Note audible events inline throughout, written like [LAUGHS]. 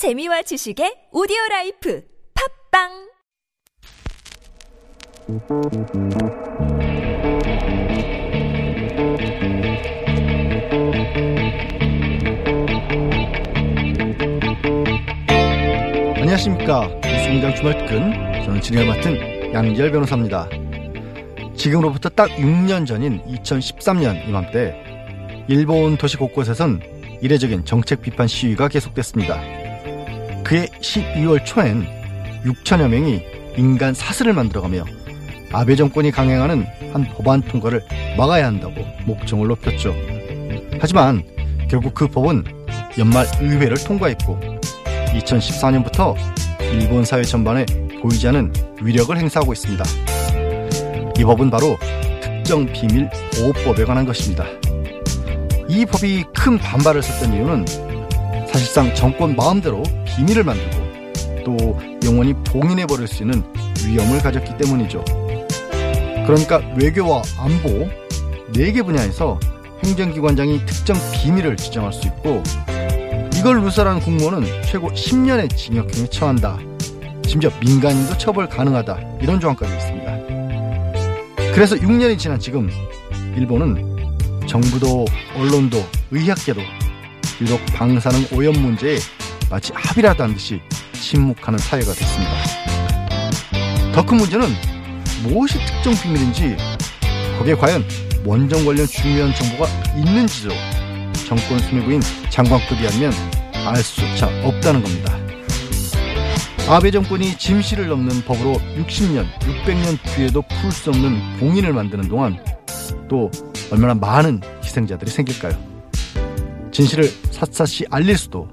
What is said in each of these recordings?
재미와 지식의 오디오 라이프 팟빵 안녕하십니까. 뉴스공장 주말특근 저는 진행을 맡은 양지열 변호사입니다. 지금으로부터 딱 6년 전인 2013년 이맘때 일본 도시 곳곳에선 이례적인 정책 비판 시위가 계속됐습니다. 그해 12월 초엔 6천여 명이 인간 사슬을 만들어가며 아베 정권이 강행하는 한 법안 통과를 막아야 한다고 목청을 높였죠. 하지만 결국 그 법은 연말 의회를 통과했고 2014년부터 일본 사회 전반에 보이지 않은 위력을 행사하고 있습니다. 이 법은 바로 특정 비밀 보호법에 관한 것입니다. 이 법이 큰 반발을 샀던 이유는 사실상 정권 마음대로 비밀을 만들고 또 영원히 봉인해 버릴 수 있는 위험을 가졌기 때문이죠. 그러니까 외교와 안보 네 개 분야에서 행정기관장이 특정 비밀을 지정할 수 있고 이걸 누설한 공무원은 최고 10년의 징역형에 처한다. 심지어 민간인도 처벌 가능하다. 이런 조항까지 있습니다. 그래서 6년이 지난 지금 일본은 정부도 언론도 의학계도 비록 방사능 오염 문제에 마치 합의라다는 듯이 침묵하는 사회가 됐습니다. 더 큰 문제는 무엇이 특정 비밀인지 거기에 과연 원정 관련 중요한 정보가 있는지도 정권 수뇌부인 장관급이 아니면 알 수조차 없다는 겁니다. 아베 정권이 짐씨를 넘는 법으로 60년, 600년 뒤에도 풀 수 없는 봉인을 만드는 동안 또 얼마나 많은 희생자들이 생길까요? 진실을 샅샅이 알릴 수도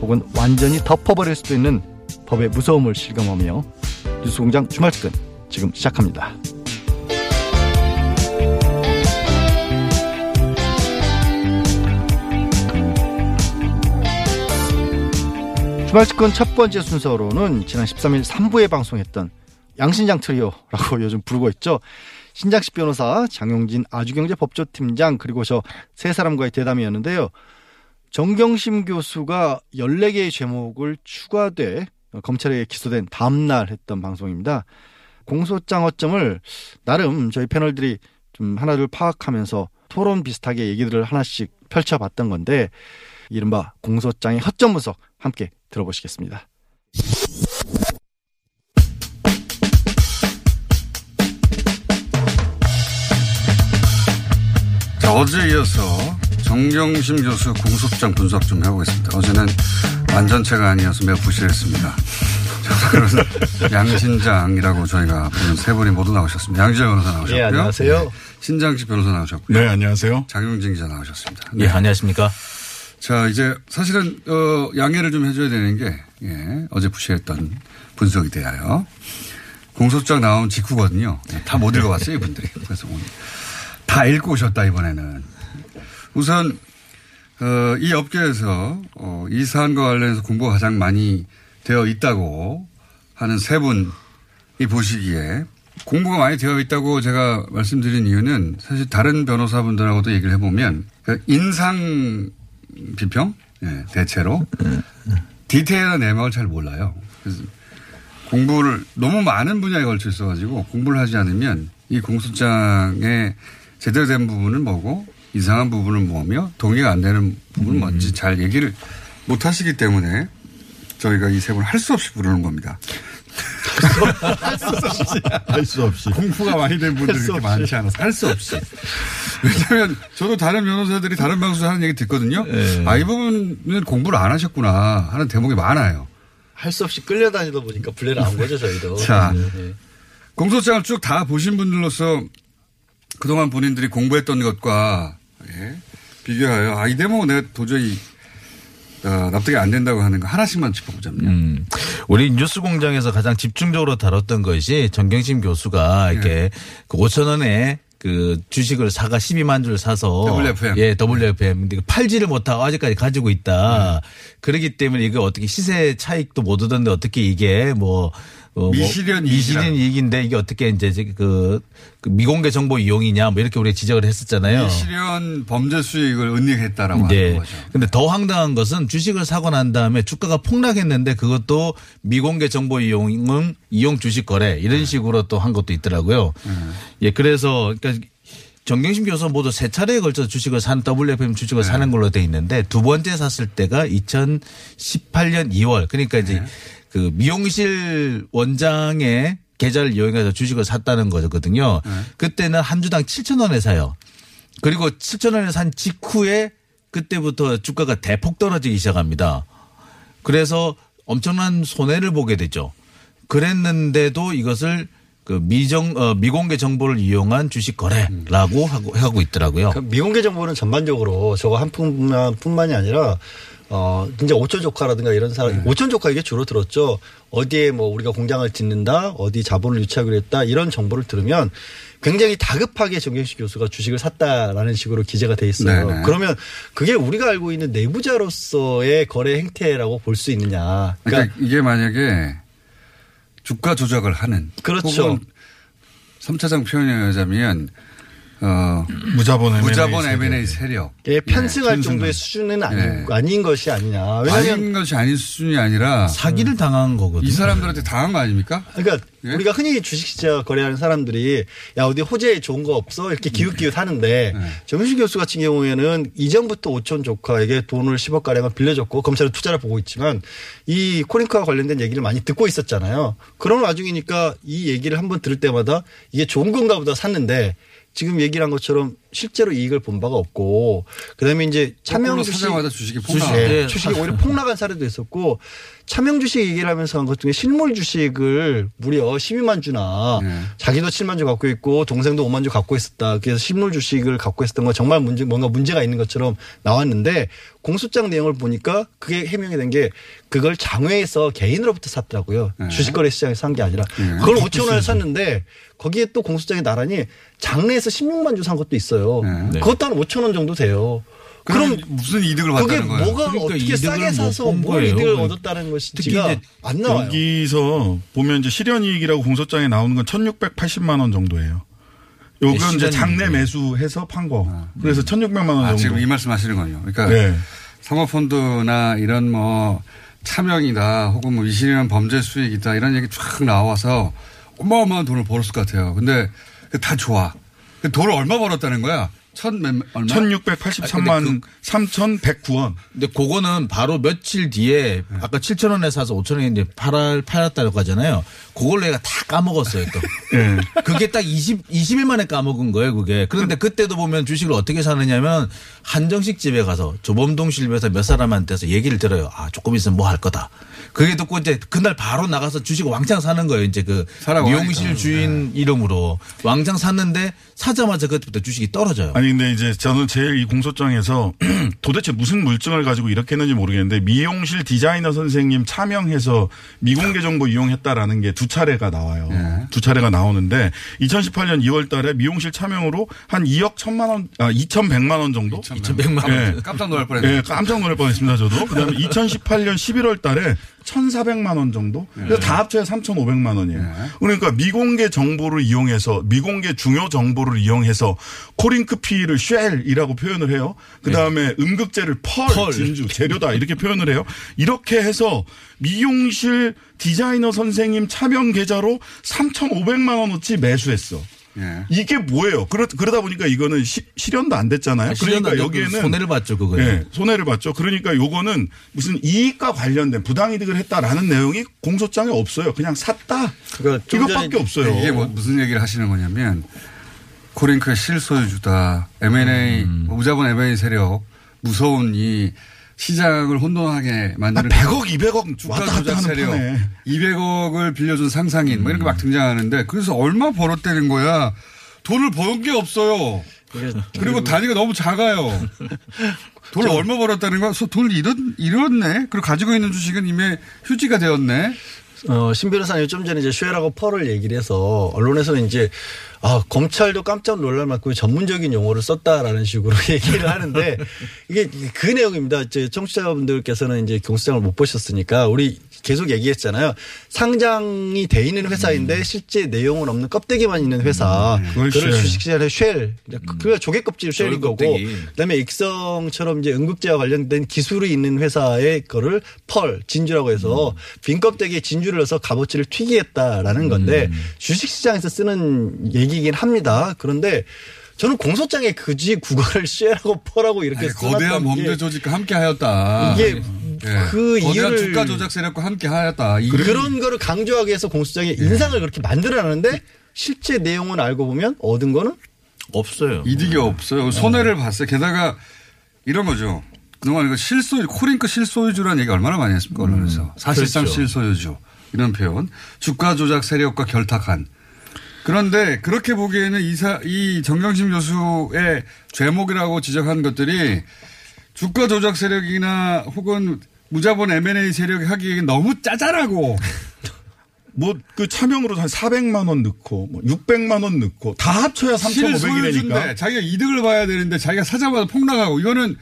혹은 완전히 덮어버릴 수도 있는 법의 무서움을 실감하며 뉴스공장 주말특근 지금 시작합니다. 주말특근 첫 번째 순서로는 지난 13일 3부에 방송했던 양신장 트리오라고 [LAUGHS] 요즘 부르고 있죠. 신장식 변호사, 장용진 아주경제 법조팀장 그리고 저 세 사람과의 대담이었는데요. 정경심 교수가 14개의 제목을 추가돼 검찰에 기소된 다음날 했던 방송입니다. 공소장 허점을 나름 저희 패널들이 좀 하나둘 파악하면서 토론 비슷하게 얘기들을 하나씩 펼쳐봤던 건데 이른바 공소장의 허점 분석 함께 들어보시겠습니다. 어제 이어서 정경심 교수 공소장 분석 좀 해보겠습니다. 어제는 완전체가 아니어서 매우 부실했습니다. [LAUGHS] 그래서 양신장이라고 저희가 부른 세 분이 모두 나오셨습니다. 양지열 변호사 나오셨고요. 예, 안녕하세요. 네, 신장식 변호사 나오셨고요. 네, 안녕하세요. 장용진 기자 나오셨습니다. 예, 안녕하십니까. 자, 이제 사실은, 어, 양해를 좀 해줘야 되는 게, 예, 어제 부실했던 분석에 대하여. 공소장 나온 직후거든요. 예, 다못 읽어봤어요, 이분들이. 그래서 오늘. 다 읽고 오셨다, 이번에는. 우선, 어, 이 업계에서, 어, 이 사안과 관련해서 공부가 가장 많이 되어 있다고 하는 세 분이 보시기에 공부가 많이 되어 있다고 제가 말씀드린 이유는 사실 다른 변호사분들하고도 얘기를 해보면 그 인상 비평? 예, 대체로. 디테일한 내막을 잘 몰라요. 그래서 공부를 너무 많은 분야에 걸쳐 있어가지고 공부를 하지 않으면 이 공소장에 제대로 된 부분은 뭐고 이상한 부분은 뭐며 동의가 안 되는 부분은 뭔지 잘 얘기를 못 하시기 때문에 저희가 이 세 분을 할수 없이 부르는 겁니다. 할 수 없이. 공부가 많이 된 분들이 할수 그렇게 없이. 많지 않아서 할 수 없이. 왜냐하면 저도 다른 변호사들이 다른 방송에서 하는 얘기 듣거든요. 네. 아, 이 부분은 공부를 안 하셨구나 하는 대목이 많아요. 할 수 없이 끌려다니다 보니까 불려 나온 거죠, 저희도. 자, 네. 공소장을 쭉 다 보신 분들로서 그동안 본인들이 공부했던 것과 예, 비교하여 아, 이 대목은 내가 도저히 어, 납득이 안 된다고 하는 거 하나씩만 짚어보자면요. 음. 우리 뉴스 공장에서 가장 집중적으로 다뤘던 것이 정경심 교수가 이렇게 그 5천 원에 그 주식을 사가 12만 주를 사서 WFM. 예, WFM. 근데 그 팔지를 못하고 아직까지 가지고 있다. 그렇기 때문에 이거 어떻게 시세 차익도 못 얻었는데 어떻게 이게 뭐 어, 뭐 미실현 미실현 이익이라. 이익인데 이게 어떻게 이제 그, 그 미공개 정보 이용이냐 뭐 이렇게 우리가 지적을 했었잖아요. 실현 범죄 수익을 은닉했다라고 네. 하는 거죠. 근데 더 황당한 것은 주식을 사고 난 다음에 주가가 폭락했는데 그것도 미공개 정보 이용은 이용 주식 거래 이런 식으로 또 한 것도 있더라고요. 예, 그래서 그러니까 정경심 교수 모두 세 차례에 걸쳐 주식을 산 WFM 주식을 사는 걸로 돼 있는데 두 번째 샀을 때가 2018년 2월 그러니까 이제 그 미용실 원장의 계좌를 이용해서 주식을 샀다는 거거든요. 그때는 한 주당 7천 원에 사요. 그리고 7천 원에 산 직후에 그때부터 주가가 대폭 떨어지기 시작합니다. 그래서 엄청난 손해를 보게 되죠. 그랬는데도 이것을 그 미정 어, 미공개 정보를 이용한 주식 거래라고 하고 하고 있더라고요. 그 미공개 정보는 전반적으로 저거 한 푼만 뿐만이 아니라 어 이제 오천 조카라든가 이런 사람 오천 조카 이게 주로 들었죠. 어디에 뭐 우리가 공장을 짓는다, 어디 자본을 유치하기로 했다 이런 정보를 들으면 굉장히 다급하게 정경식 교수가 주식을 샀다라는 식으로 기재가 돼 있어요. 네네. 그러면 그게 우리가 알고 있는 내부자로서의 거래 행태라고 볼 수 있느냐? 그러니까 그러니까 이게 만약에 주가 조작을 하는 그렇죠. 혹은 3차장 표현에 의하자면 어, 무자본 M&A 무자본 세력. M&A 세력. 예, 편승할 네, 정도의 수준은 아닌, 네. 아닌 것이 아니냐. 왜냐하면 아닌 것이 아닌 수준이 아니라 사기를 당한 거거든요. 이 사람들한테 당한 거 아닙니까? 그러니까 예? 우리가 흔히 주식 시장 거래하는 사람들이 야 어디 호재에 좋은 거 없어 이렇게 기웃기웃 하는데 네. 정윤식 교수 같은 경우에는 이전부터 오천 조카에게 돈을 10억 가량을 빌려줬고 검찰은 투자를 보고 있지만 이 코링크와 관련된 얘기를 많이 듣고 있었잖아요. 그런 와중이니까 이 얘기를 한번 들을 때마다 이게 좋은 건가 보다 샀는데 지금 얘기를 한 것처럼 실제로 이익을 본 바가 없고 그다음에 이제 차명 거꾸로 주식 사자마자 주식이 주식, 폭락. 예. 네, 주식이 오히려 폭락한 사례도 있었고 차명 주식 얘기를 하면서 한 것 중에 실물 주식을 무려 12만 주나 네. 자기도 7만 주 갖고 있고 동생도 5만 주 갖고 있었다. 그래서 실물 주식을 갖고 있었던 건 정말 문제 뭔가 문제가 있는 것처럼 나왔는데 공소장 내용을 보니까 그게 해명이 된 게 그걸 장외에서 개인으로부터 샀더라고요. 네. 주식거래 시장에서 산 게 아니라 네. 그걸 5천 원에 샀는데 거기에 또 공소장에 나란히 장내에서 16만 주 산 것도 있어요. 네. 그것도 한 5천 원 정도 돼요. 그럼 무슨 이득을 그게 받다는 거예요? 뭐가 그러니까 어떻게 싸게 못 사서 본뭘 거예요. 이득을 그- 얻었다는 것인지가 이제 안 나와요. 여기서 보면 이제 실현 이익이라고 공소장에 나오는 건 1,680만 원 정도예요. 요건 네, 이제 장내 실현이익. 매수해서 판 거. 그래서 1,600만 원 아, 정도. 지금 이 말씀 하시는군요. 그러니까 네. 사모펀드나 이런 뭐 차명이다 혹은 뭐 미실현 범죄 수익이다 이런 얘기 쫙 나와서 어마어마한 돈을 벌었을 것 같아요. 근데 그다 좋아. 그 돈을 얼마 벌었다는 거야? 천 몇, 얼마? 1,683만 아, 근데 3,109원. 근데 그거는 바로 며칠 뒤에 아까 7천 원에 사서 5천 원에 이제 팔아 팔았다고 하잖아요. 그걸 내가 다 까먹었어요 또. [LAUGHS] 예. 그게 딱 20, 20일 만에 까먹은 거예요, 그게. 그런데 그때도 보면 주식을 어떻게 사느냐면 한정식 집에 가서 조범동 실에서 몇 사람한테서 얘기를 들어요. 아, 조금 있으면 뭐 할 거다. 그게 듣고 이제 그날 바로 나가서 주식 왕창 사는 거예요. 이제 그 미용실 하니까. 주인 이름으로 왕창 샀는데 사자마자 그때부터 주식이 떨어져요. 아니 근데 이제 저는 제일 이 공소장에서 [CLEARS THROAT] 도대체 무슨 물증을 가지고 이렇게 했는지 모르겠는데 미용실 디자이너 선생님 차명해서 미공개 정보 이용했다라는 게 두 차례가 나와요. 네. 두 차례가 나오는데 2018년 2월 달에 미용실 차명으로 한 2억 1천만 원, 아 2,100만 원 정도? 2,100만 원. 예. 깜짝 놀랄 뻔했네. 예, 깜짝 놀랄 뻔했습니다, 저도. 그다음에 2018년 11월 달에 1,400만 원 정도? 그래서 다 합쳐야 3,500만 원이에요. 그러니까 미공개 정보를 이용해서 미공개 중요 정보를 이용해서 코링크 PE를 shell이라고 표현을 해요. 그다음에 음극재를 pearl, pearl. 진주, 재료다 이렇게 표현을 해요. 이렇게 해서 미용실 디자이너 선생님 차명 계좌로 3,500만 원어치 매수했어. 예. 이게 뭐예요? 그러, 그러다 보니까 이거는 시- 실현도 안 됐잖아요. 실현도 그러니까 여기에는 손해를 봤죠, 그거는. 예, 손해를 봤죠. 그러니까 요거는 무슨 이익과 관련된 부당이득을 했다라는 내용이 공소장에 없어요. 그냥 샀다. 그러니까 좀 이것밖에 전에 없어요. 이게 뭐 무슨 얘기를 하시는 거냐면 코링크의 실소유주다. M&A 음. 무자본 M&A 세력 무서운 이 시장을 혼돈하게 아, 만드는 100억, 200억 주가 조작 세력, 판에. 200억을 빌려준 상상인 뭐 이런 게 막 등장하는데 그래서 얼마 벌었다는 거야. 돈을 번게 없어요. 그리고 단위가 너무 작아요. 돈을 얼마 벌었다는 거야. 그래서 돈을 잃었, 잃었네. 그리고 가지고 있는 주식은 이미 휴지가 되었네. 어, 신 변호사님 좀 전에 이제 shell하고 pearl을 얘기를 해서 언론에서는 이제 아, 검찰도 깜짝 놀랄 만큼 전문적인 용어를 썼다라는 식으로 [LAUGHS] 얘기를 하는데 이게 그 내용입니다. 이제 청취자분들께서는 이제 공소장을 못 보셨으니까 우리 계속 얘기했잖아요. 상장이 돼 있는 회사인데 실제 내용은 없는 껍데기만 있는 회사. 그걸 그걸 shell. 주식시장의 shell. 그게 조개 껍질 shell인 거고. 그다음에 익성처럼 이제 응급제와 관련된 기술이 있는 회사의 거를 펄 진주라고 해서 빈 껍데기에 진주를 넣어서 값어치를 튀기겠다라는 건데 주식시장에서 쓰는 얘기 이긴 합니다. 그런데 저는 공소장에 그지 국어를 쉐라고 펄하고 이렇게 아니, 거대한 범죄 조직과 함께 하였다. 이게 예. 그 거대한 이유를 주가 조작 세력과 함께 하였다. 이- 그런 거를 강조하기 위해서 공소장에 인상을 그렇게 만들어놨는데 실제 내용은 알고 보면 얻은 거는 없어요. 이득이 없어요. 손해를 봤어요. 게다가 이런 거죠. 그동안 이거 실소, 코링크 실소유주라는 얘기 얼마나 많이 했습니까, 언론에서. 사실상 그렇죠. 실소유주. 이런 표현. 주가 조작 세력과 결탁한. 그런데 그렇게 보기에는 이사, 이 정경심 교수의 죄목이라고 지적한 것들이 주가 조작 세력이나 혹은 무자본 M&A 세력이 하기에는 너무 짜잘하고 [LAUGHS] 뭐그 차명으로 한 400만 원 넣고 뭐 600만 원 넣고 다 합쳐야 3,500이라니까. 실소유주인데 자기가 이득을 봐야 되는데 자기가 사자마자 폭락하고 이거는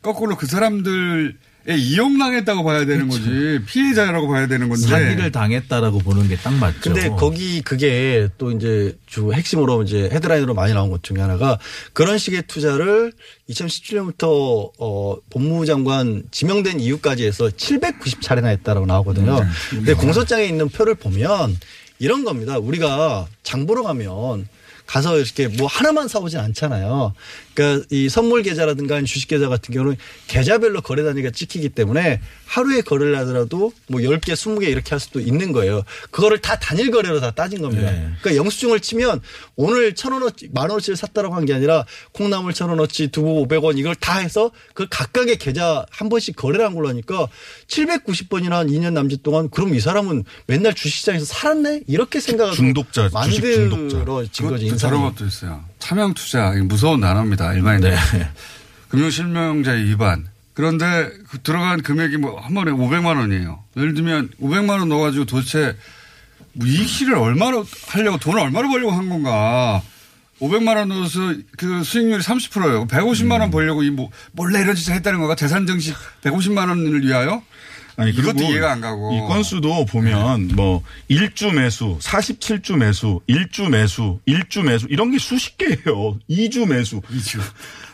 거꾸로 그 사람들의 이용당했다고 봐야 되는 거지 피해자라고 봐야 되는 건데 사기를 당했다라고 보는 게 딱 맞죠. 근데 거기 그게 또 이제 주 핵심으로 이제 헤드라인으로 많이 나온 것 중에 하나가 그런 식의 투자를 2017년부터 어 법무부 장관 지명된 이후까지 해서 790차례나 했다라고 나오거든요. 근데 공소장에 있는 표를 보면 이런 겁니다. 우리가 장 보러 가면 가서 이렇게 뭐 하나만 사오진 않잖아요. 그러니까 이 선물 계좌라든가 주식 계좌 같은 경우는 계좌별로 거래 단위가 찍히기 때문에 하루에 거래를 하더라도 뭐 10개, 20개 이렇게 할 수도 있는 거예요. 그거를 다 단일 거래로 다 따진 겁니다. 네. 그러니까 영수증을 치면 오늘 천 원어치, 만 원어치를 샀다라고 한 게 아니라 콩나물 천 원어치, 두부 500원 이걸 다 해서 그 각각의 계좌 한 번씩 거래를 한 걸로 하니까 790번이나 한 2년 남짓 동안 그럼 이 사람은 맨날 주식시장에서 살았네? 이렇게 생각하고 중독자, 주식 중독자. 만들어진 거지. 저런 것도 있어요. 차명 투자 무서운 단어입니다. 일반인들. 네. 금융 실명제 위반. 그런데 그 들어간 금액이 뭐 한 번에 500만 원이에요. 예를 들면 500만 원 넣어가지고 도대체 뭐 이익실을 얼마로 하려고 돈을 얼마로 벌려고 한 건가. 500만 원 넣어서 그 수익률이 30%예요. 150만 음. 원 벌려고 이 뭐 몰래 이런 짓을 했다는 거가 재산 증식 150만 원을 위하여 아니 이것도 그리고 이해가 안 가고. 이 건수도 보면 뭐 1주 매수, 47주 매수, 1주 매수, 1주 매수 이런 게 수십 개예요. [LAUGHS] 2주 매수. 2주.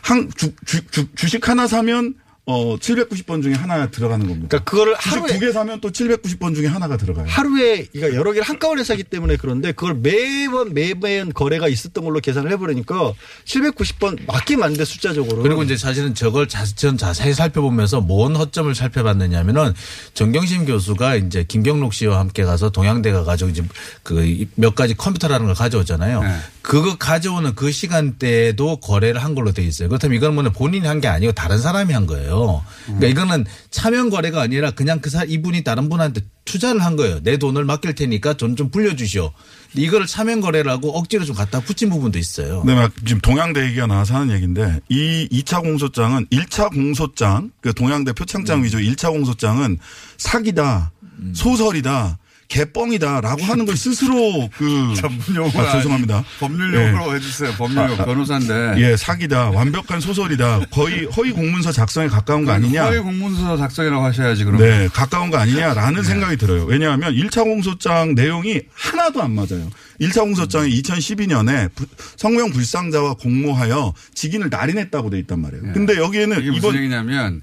한 주, 주, 주, 주식 하나 사면 어 790번 중에 하나 들어가는 겁니다. 그러니까 그거를 하루에 두 개 사면 또 790번 중에 하나가 들어가요. 하루에 그러니까 여러 개를 한꺼번에 사기 때문에 그런데 그걸 매번 매번 거래가 있었던 걸로 계산을 해버리니까 790번 맞게 맞는데 숫자적으로 그리고 이제 사실은 저걸 자, 전 자세히 살펴보면서 뭔 허점을 살펴봤느냐면은 정경심 교수가 이제 김경록 씨와 함께 가서 동양대 가 가지고 이제 그 몇 가지 컴퓨터라는 걸 가져오잖아요. 네. 그거 가져오는 그 시간대에도 거래를 한 걸로 돼 있어요. 그렇다면 이건 뭐는 본인이 한 게 아니고 다른 사람이 한 거예요. 그러니까 이거는 차명 거래가 아니라 그냥 그 사, 이분이 다른 분한테 투자를 한 거예요. 내 돈을 맡길 테니까 돈 좀 불려주시오. 이거를 차명 거래를 하고 억지로 좀 갖다 붙인 부분도 있어요. 네, 막 지금 동양대 얘기가 나와서 하는 얘기인데 이 2차 공소장은 1차 공소장, 그 동양대 표창장 위조 1차 공소장은 사기다, 소설이다, 개뻥이다라고 하는 걸 스스로 그 [LAUGHS] 전문 용어. 아, 죄송합니다. 법률 예. 용어로 해주세요. 법률 용어. 변호사인데. 예, 사기다, 완벽한 소설이다, 거의 허위 공문서 작성에 가까운 거 아니냐? 허위 공문서 작성이라고 하셔야지 그러면. 네, 가까운 거 아니냐라는 생각이 들어요. 왜냐하면 1차 공소장 내용이 하나도 안 맞아요. 1차 공소장이 2012년에 성명 불상자와 공모하여 직인을 날인했다고 돼 있단 말이에요. 근데 여기에는 이게 무슨 이번 얘기냐면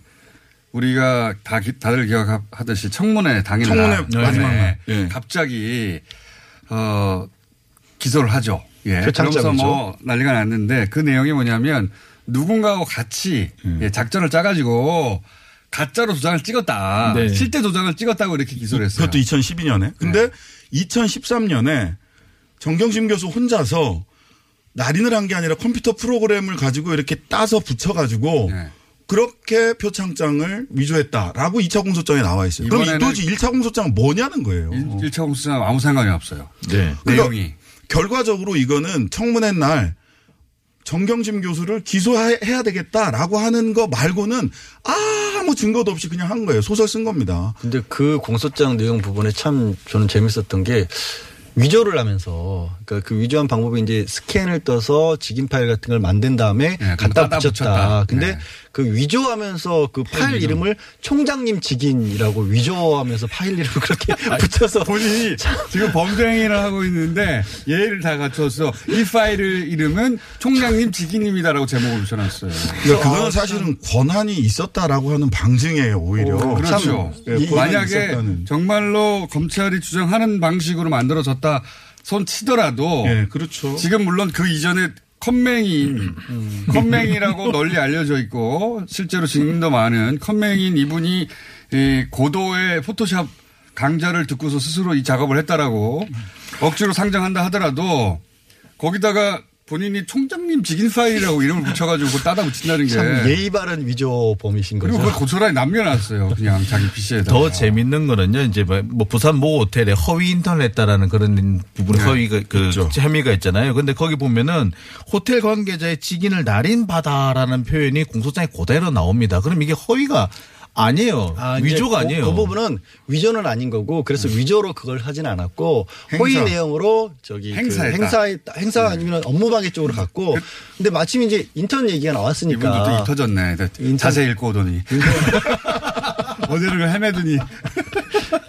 우리가 다 기- 다들 기억하듯이 청문회 당일 청문회 날 마지막 네. 날. 예. 갑자기 어 기소를 하죠. 예. 표창장이죠. 그러면서 뭐 난리가 났는데 그 내용이 뭐냐면 누군가하고 같이 예, 작전을 짜가지고 가짜로 도장을 찍었다. 네. 실제 도장을 찍었다고 이렇게 기소를 했어요. 그것도 2012년에. 근데 2013년에 정경심 교수 혼자서 날인을 한 게 아니라 컴퓨터 프로그램을 가지고 이렇게 따서 붙여가지고 네. 그렇게 표창장을 위조했다라고 2차 공소장에 나와 있어요. 그럼 도대체 1차 공소장은 뭐냐는 거예요. 일 1차 공수장 아무 상관이 없어요. 네. 그러니까 내용이. 결과적으로 이거는 청문회 날 정경심 교수를 기소해야 되겠다라고 하는 거 말고는 아무 증거도 없이 그냥 한 거예요. 소설 쓴 겁니다. 근데 그 공소장 내용 부분에 참 저는 재밌었던 게 위조를 하면서 그러니까 그 위조한 방법이 이제 스캔을 떠서 직인 파일 같은 걸 만든 다음에 네, 갖다 갖다 붙였다. 붙였다. 근데 네. 그 위조하면서 그 파일 이름을 총장님 직인이라고 위조하면서 파일 이름을 그렇게 [LAUGHS] 붙여서 본인이 [LAUGHS] 지금 범죄 행위를 하고 있는데 예의를 다 갖춰서 이 파일을 이름은 총장님 직인입니다라고 제목을 붙여놨어요. 그러니까 그거는 사실은 권한이 있었다라고 하는 방증이에요 오히려. 그렇죠. 예, 이- 권한이 만약에 있었다는. 정말로 검찰이 주장하는 방식으로 만들어졌다 손 치더라도 예, 그렇죠. 지금 물론 그 이전에 컴맹인, 컴맹이라고 널리 알려져 있고 실제로 증인도 많은 컴맹인 이분이 이 고도의 포토샵 강좌를 듣고서 스스로 이 작업을 했다라고 억지로 상정한다 하더라도 거기다가 본인이 총장님 직인 파일이라고 이름을 붙여가지고 따다 붙인다는 게참 예의 바른 위조범이신 그리고 거죠. 그걸 고스란히 남겨놨어요. 그냥 자기 PC에다. 더 재밌는 거는요, 이제 뭐, 뭐 부산 모 호텔에 허위 인터넷다라는 그런 부분 허위가 그 혐의가 있잖아요. 근데 거기 보면은 호텔 관계자의 직인을 날인바다라는 표현이 공소장에 그대로 나옵니다. 그럼 이게 허위가 아니에요. 아, 위조가 그, 아니에요. 그 부분은 위조는 아닌 거고 그래서 위조로 그걸 하진 않았고 행사. 내용으로 저기 그 행사했다. 행사했다. 행사 아니면 업무방해 쪽으로 갔고 근데 마침 이제 인턴 얘기가 이분도 또 나왔으니까 입 터졌네. 인턴- 자세히 읽고 오더니. [LAUGHS] 어디를 헤매더니.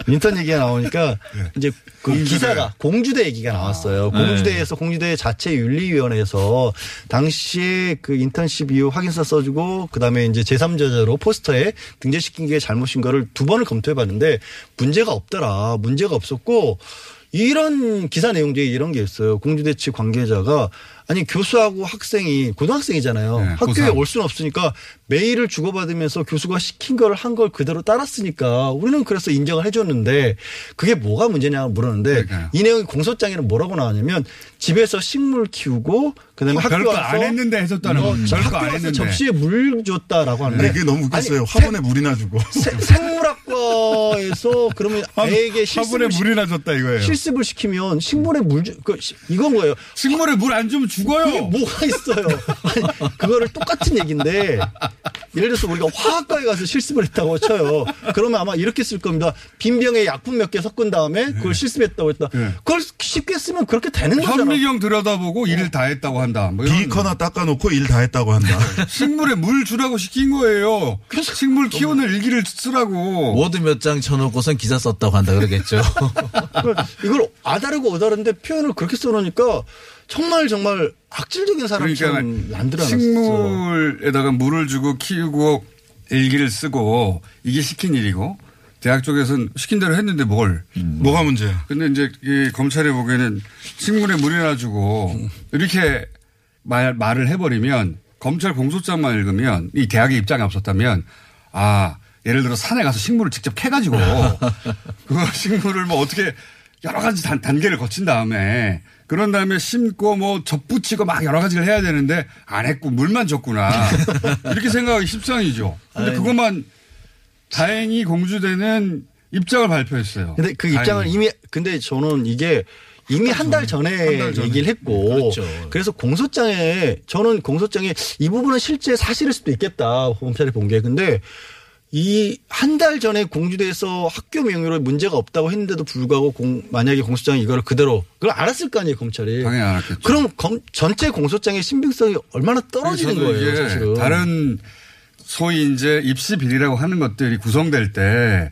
인턴 얘기가 나오니까 이제 그 공주대. 기사가 공주대 얘기가 나왔어요. 공주대에서 공주대 자체 윤리위원회에서 당시에 그 인턴십 이후 확인서 써주고 그다음에 이제 제3저자로 포스터에 등재시킨 게 잘못인 거를 두 번을 검토해 봤는데 문제가 없더라. 문제가 없었고 이런 기사 내용 중에 이런 게 있어요. 공주대 측 관계자가 아니 교수하고 학생이 고등학생이잖아요. 네, 학교에 고3. 올 수는 없으니까 메일을 주고받으면서 교수가 시킨 걸 한 걸 그대로 따랐으니까 우리는 그래서 인정을 해줬는데 그게 뭐가 문제냐고 물었는데 그러니까요. 이 내용이 공소장에는 뭐라고 나왔냐면 집에서 식물 키우고 그다음에 학교 별거 와서 안 했는데 했었다는 어, 거. 저 별거 학교 안 와서 했는데. 접시에 물 줬다라고 하는데 네, 그게 너무 웃겼어요. 아니, 화분에 물이나 주고. 생- 생물학 과에서 그러면 애에게 화분에 실습을, 시- 물이나 줬다 이거예요. 실습을 시키면 식물에 물 주, 그, 시- 이건 거예요. 식물에 물 안 주면 그게 죽어요. 뭐가 있어요? 아니, 그거를 똑같은 얘기인데 예를 들어서 우리가 화학과에 가서 실습을 했다고 쳐요. 그러면 아마 이렇게 쓸 겁니다. 빈 병에 약품 몇 개 섞은 다음에 그걸 실습했다고 했다. 네. 그걸 쉽게 쓰면 그렇게 되는 거잖아. 현미경 들여다보고 일을 다 했다고 한다. 뭐 이런 비커나 닦아놓고 일 다 했다고 한다. 식물에 물 주라고 시킨 거예요. 식물 키우는 일기를 쓰라고. 모두 몇장 쳐놓고선 기사 썼다고 한다 그러겠죠. 그러니까 이걸 아다르고 어다른데 표현을 그렇게 써놓으니까 정말 정말 악질적인 사람처럼 그러니까 만들어놨어. 식물에다가 물을 주고 키우고 일기를 쓰고 이게 시킨 일이고 대학 쪽에서는 시킨 대로 했는데 뭘. 뭐가 문제야? 근데 이제 이 검찰이 보기에는 식물에 물이나 주고 이렇게 말, 말을 해버리면 검찰 공소장만 읽으면 이 대학의 입장이 없었다면 아 예를 들어 산에 가서 식물을 직접 캐가지고 [LAUGHS] 그 식물을 뭐 어떻게 여러 가지 단, 단계를 거친 다음에 그런 다음에 심고 뭐 접붙이고 막 여러 가지를 해야 되는데 안 했고 물만 줬구나 [LAUGHS] 이렇게 생각하기 십상이죠. 근데 그것만 다행히 공주대는 입장을 발표했어요. 근데 그 입장을 다행히. 이미 근데 저는 이게 이미 한 달 전에, 한 달 전에. 얘기를 했고 그렇죠. 그래서 공소장에 저는 공소장에 이 부분은 실제 사실일 수도 있겠다 검찰이 본 게 근데 이 한 달 전에 공주대에서 학교 명의로 문제가 없다고 했는데도 불구하고 공, 만약에 공소장이 이걸 그대로 그걸 알았을 거 아니에요 검찰이 당연히 알았겠죠. 그럼 검, 전체 공소장의 신빙성이 얼마나 떨어지는 거예요 사실은 다른 소위 이제 입시 비리라고 하는 것들이 구성될 때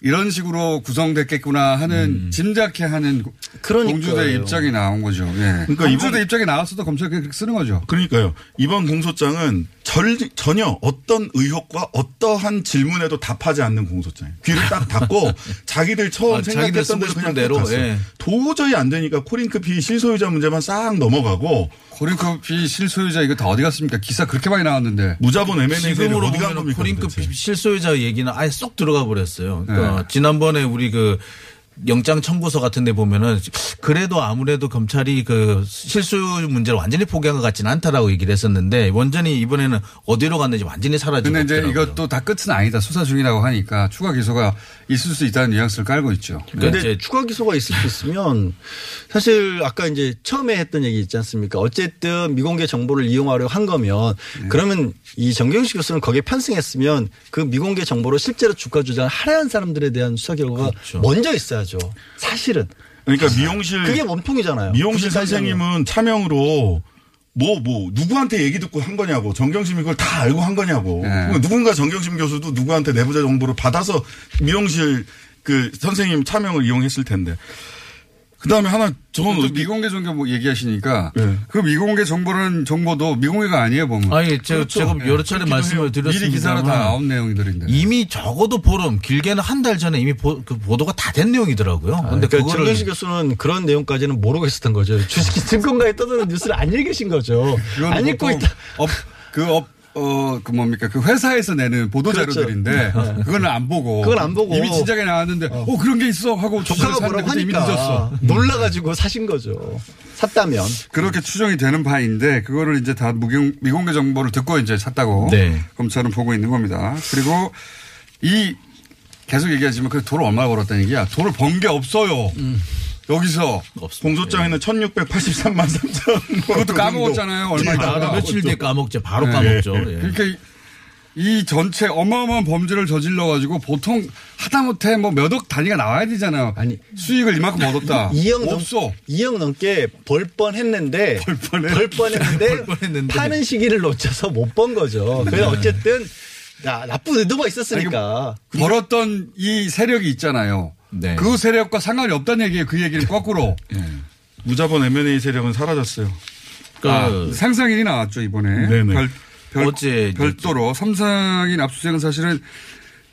이런 식으로 구성됐겠구나 하는 짐작해 하는 음. 그러니까요. 공주대 입장이 나온 거죠. 예. 그러니까 공주대 이번- 입장이 나왔어도 검찰이 그렇게 쓰는 거죠. 그러니까요. 이번 공소장은 절, 전혀 어떤 의혹과 어떠한 질문에도 답하지 않는 공소장이에요. 귀를 딱 닫고 [LAUGHS] 자기들 처음 아, 생각했던 대로 그냥 대로. 예. 도저히 안 되니까 코링크피 실소유자 문제만 싹 넘어가고 코링크피 실소유자 이거 다 어디 갔습니까? 기사 그렇게 많이 나왔는데. 무자본 M&A 지금으로 어디 간 겁니까? 코링크 도대체? 실소유자 얘기는 아예 쏙 들어가 버렸어요. 그러니까 네. 지난번에 우리 그 영장 청구서 같은 데 보면은 그래도 아무래도 검찰이 그 실수 문제를 완전히 포기한 것 같지는 않다라고 얘기를 했었는데 완전히 이번에는 어디로 갔는지 완전히 사라지고 근데 이제 없더라고요. 이것도 다 끝은 아니다. 수사 중이라고 하니까 추가 기소가 있을 수 있다는 뉘앙스를 깔고 있죠. 근데 이제 추가 기소가 있을 수 있으면 사실 아까 이제 처음에 했던 얘기 있지 않습니까? 어쨌든 미공개 정보를 이용하려 한 거면 네. 그러면 이 정경식 교수는 거기에 편승했으면 그 미공개 정보로 실제로 주가 조작을 하려한 사람들에 대한 수사 결과가 그렇죠. 먼저 있어야죠. 사실은. 그러니까 미용실 그게 원통이잖아요. 미용실 94 선생님은 차명으로 뭐, 뭐, 누구한테 얘기 듣고 한 거냐고. 정경심이 그걸 다 알고 한 거냐고. 네. 그러니까 누군가 정경심 교수도 누구한테 내부자 정보를 받아서 미용실 그 선생님 차명을 이용했을 텐데. 그 다음에 하나, 저는 또 어디- 미공개 정보 뭐 얘기하시니까 네. 그 미공개 정보라는 정보도 미공개가 아니에요 보면. 아니, 제가, 그렇죠. 제가 예, 여러 차례 그렇기도 말씀을. 드렸습니다. 미리 기사로 다 나온 내용들인데. 이미 적어도 보름, 길게는 한 달 전에 이미 보, 그 보도가 다 된 내용이더라고요. 근데 그러니까 그거를 정경심 교수는 그런 내용까지는 모르고 있었던 거죠. 주식 증권가에 떠드는 뉴스를 안 읽으신 거죠. 안 읽고 보통 있다. 업, 그 업, 어, 그 뭡니까. 그 회사에서 내는 보도자료들인데 그거는 안 보고. 그건 안 보고. 이미 진작에 나왔는데 어, 그런 게 있어 하고 조카가 뭐라고 샀는데 이미 하니까 늦었어. 놀라가지고 사신 거죠. 샀다면. 그렇게 추정이 되는 바인데 그거를 이제 다 무공, 미공개 정보를 듣고 이제 샀다고 네. 검찰은 보고 있는 겁니다. 그리고 이 계속 얘기하지만 그 돈을 얼마 벌었다는 얘기야. 돈을 번 게 없어요. 여기서 공소장에는 1683만 3천. 그것도 까먹었잖아요. 얼마 바로 있다가. 며칠 뒤에 까먹죠. 바로 네. 까먹죠. 예. 그러니까 이, 이 전체 어마어마한 범죄를 저질러 가지고 보통 하다못해 뭐 몇 억 단위가 나와야 되잖아요. 아니. 수익을 이만큼 얻었다. 2억 넘, 없어. 2억 넘게 벌 뻔했는데 [LAUGHS] 벌 뻔해. 뻔했는데 [LAUGHS] 뻔했는데. 파는 시기를 놓쳐서 못 번 거죠. 그래서 어쨌든 나, 나쁜 의도가 있었으니까. 벌었던 이 세력이 있잖아요. 네. 그 세력과 상관이 없다는 얘기예요. 그 얘기를 거꾸로. 무자본 M&A 세력은 사라졌어요. 그 아, 상상인이 나왔죠 이번에. 네네. 별, 별, 어제 별도로 삼상인 압수수색은 사실은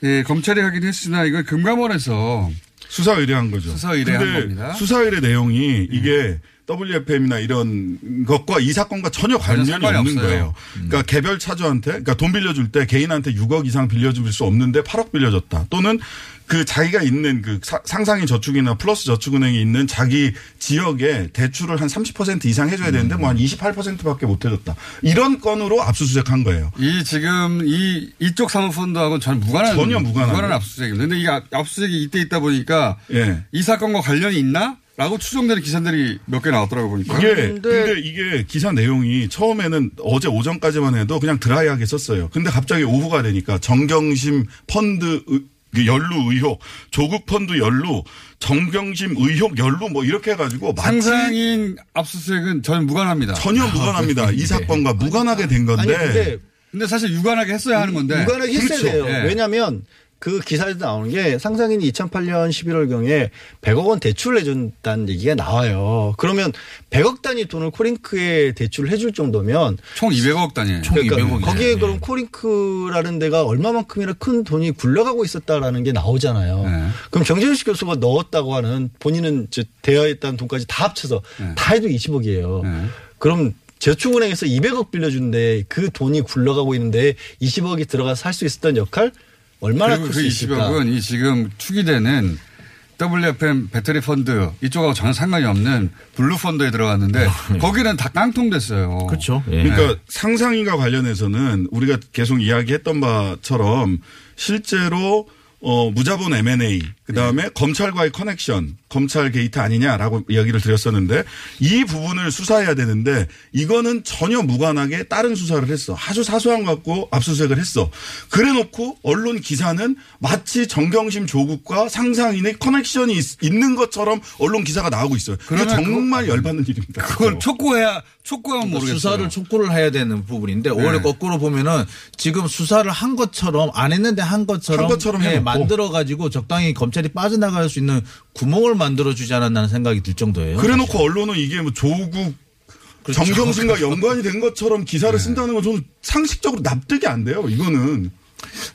예, 검찰이 하긴 했으나 이걸 금감원에서 수사 의뢰한 거죠. 수사 의뢰한 겁니다. 네. 수사 의뢰 내용이 이게 WFM이나 이런 것과 이 사건과 전혀 관련이 없는 없어요. 거예요. 그러니까 개별 차주한테, 그러니까 돈 빌려줄 때 개인한테 6억 이상 빌려줄 수 없는데 8억 빌려줬다. 또는 그 자기가 있는 그 사- 상상인 저축이나 플러스 저축은행이 있는 자기 지역에 대출을 한 30% 이상 해줘야 되는데 뭐 한 28%밖에 못 해줬다. 이런 건으로 압수수색한 거예요. 이 지금 이 이쪽 사모펀드하고는 전혀 무관한 전혀 무관한 압수수색입니다. 근데 이게 압- 압수수색이 이때 있다 보니까 예. 이 사건과 관련이 있나? 라고 추정되는 기사들이 몇 개 나왔더라고 보니까. 이게 근데- 근데, 이게 기사 내용이 처음에는 어제 오전까지만 해도 그냥 드라이하게 썼어요. 근데 갑자기 오후가 되니까 정경심 펀드 의- 그 연루 의혹, 조국 펀드 연루, 정경심 의혹 연루 뭐 이렇게 해가지고 상상인 압수수색은 전혀 무관합니다. 전혀 무관합니다. 이 사건과 무관하게 된 건데. 아니 근데 근데 사실 유관하게 했어야 하는 건데. 무관하게 했어야 그렇죠. 돼요. 예. 왜냐하면 그 기사에도 나오는 게 상상인이 2008년 11월 경에 100억 원 대출을 해준다는 얘기가 나와요. 그러면 100억 단위 돈을 코링크에 대출을 해줄 정도면 총 200억 단위예요. 총 그러니까 200억이네. 거기에 예. 그럼 코링크라는 데가 얼마만큼이나 큰 돈이 굴러가고 있었다라는 게 나오잖아요. 네. 그럼 정재훈 교수가 넣었다고 하는 본인은 이제 대여했다는 돈까지 다 합쳐서 다 해도 20억이에요. 네. 그럼 저축은행에서 200억 빌려주는데 그 돈이 굴러가고 있는데 20억이 들어가서 할 수 있었던 역할 얼마나 그리고 그 있을까? 20억은 이 지금 투기되는 WFM 배터리 펀드 이쪽하고 전혀 상관이 없는 블루 펀드에 들어갔는데 거기는 다 깡통됐어요. 그렇죠. 예. 그러니까 상상인과 관련해서는 우리가 계속 이야기했던 바처럼 실제로 어, 무자본 M&A, 그 다음에 검찰과의 커넥션, 검찰 게이트 아니냐라고 이야기를 드렸었는데 이 부분을 수사해야 되는데 이거는 전혀 무관하게 다른 수사를 했어. 아주 사소한 것 같고 압수수색을 했어. 그래 놓고 언론 기사는 마치 정경심 조국과 상상인의 커넥션이 있, 는 것처럼 언론 기사가 나오고 있어요. 그게 그러면 정말 열받는 일입니다. 그걸 촉구해야 촉구하면 모르겠어요. 수사를 촉구를 해야 되는 부분인데 오히려 네. 거꾸로 보면은 지금 수사를 한 것처럼 안 했는데 한 것처럼, 한 것처럼 예, 해놓고. 만들어 가지고 적당히 검찰이 빠져나갈 수 있는 구멍을 만들어 주지 않았나는 생각이 들 정도예요. 그래 놓고 언론은 이게 뭐 조국 그렇죠. 정경심과 [LAUGHS] 연관이 된 것처럼 기사를 쓴다는 건 저는 상식적으로 납득이 안 돼요. 이거는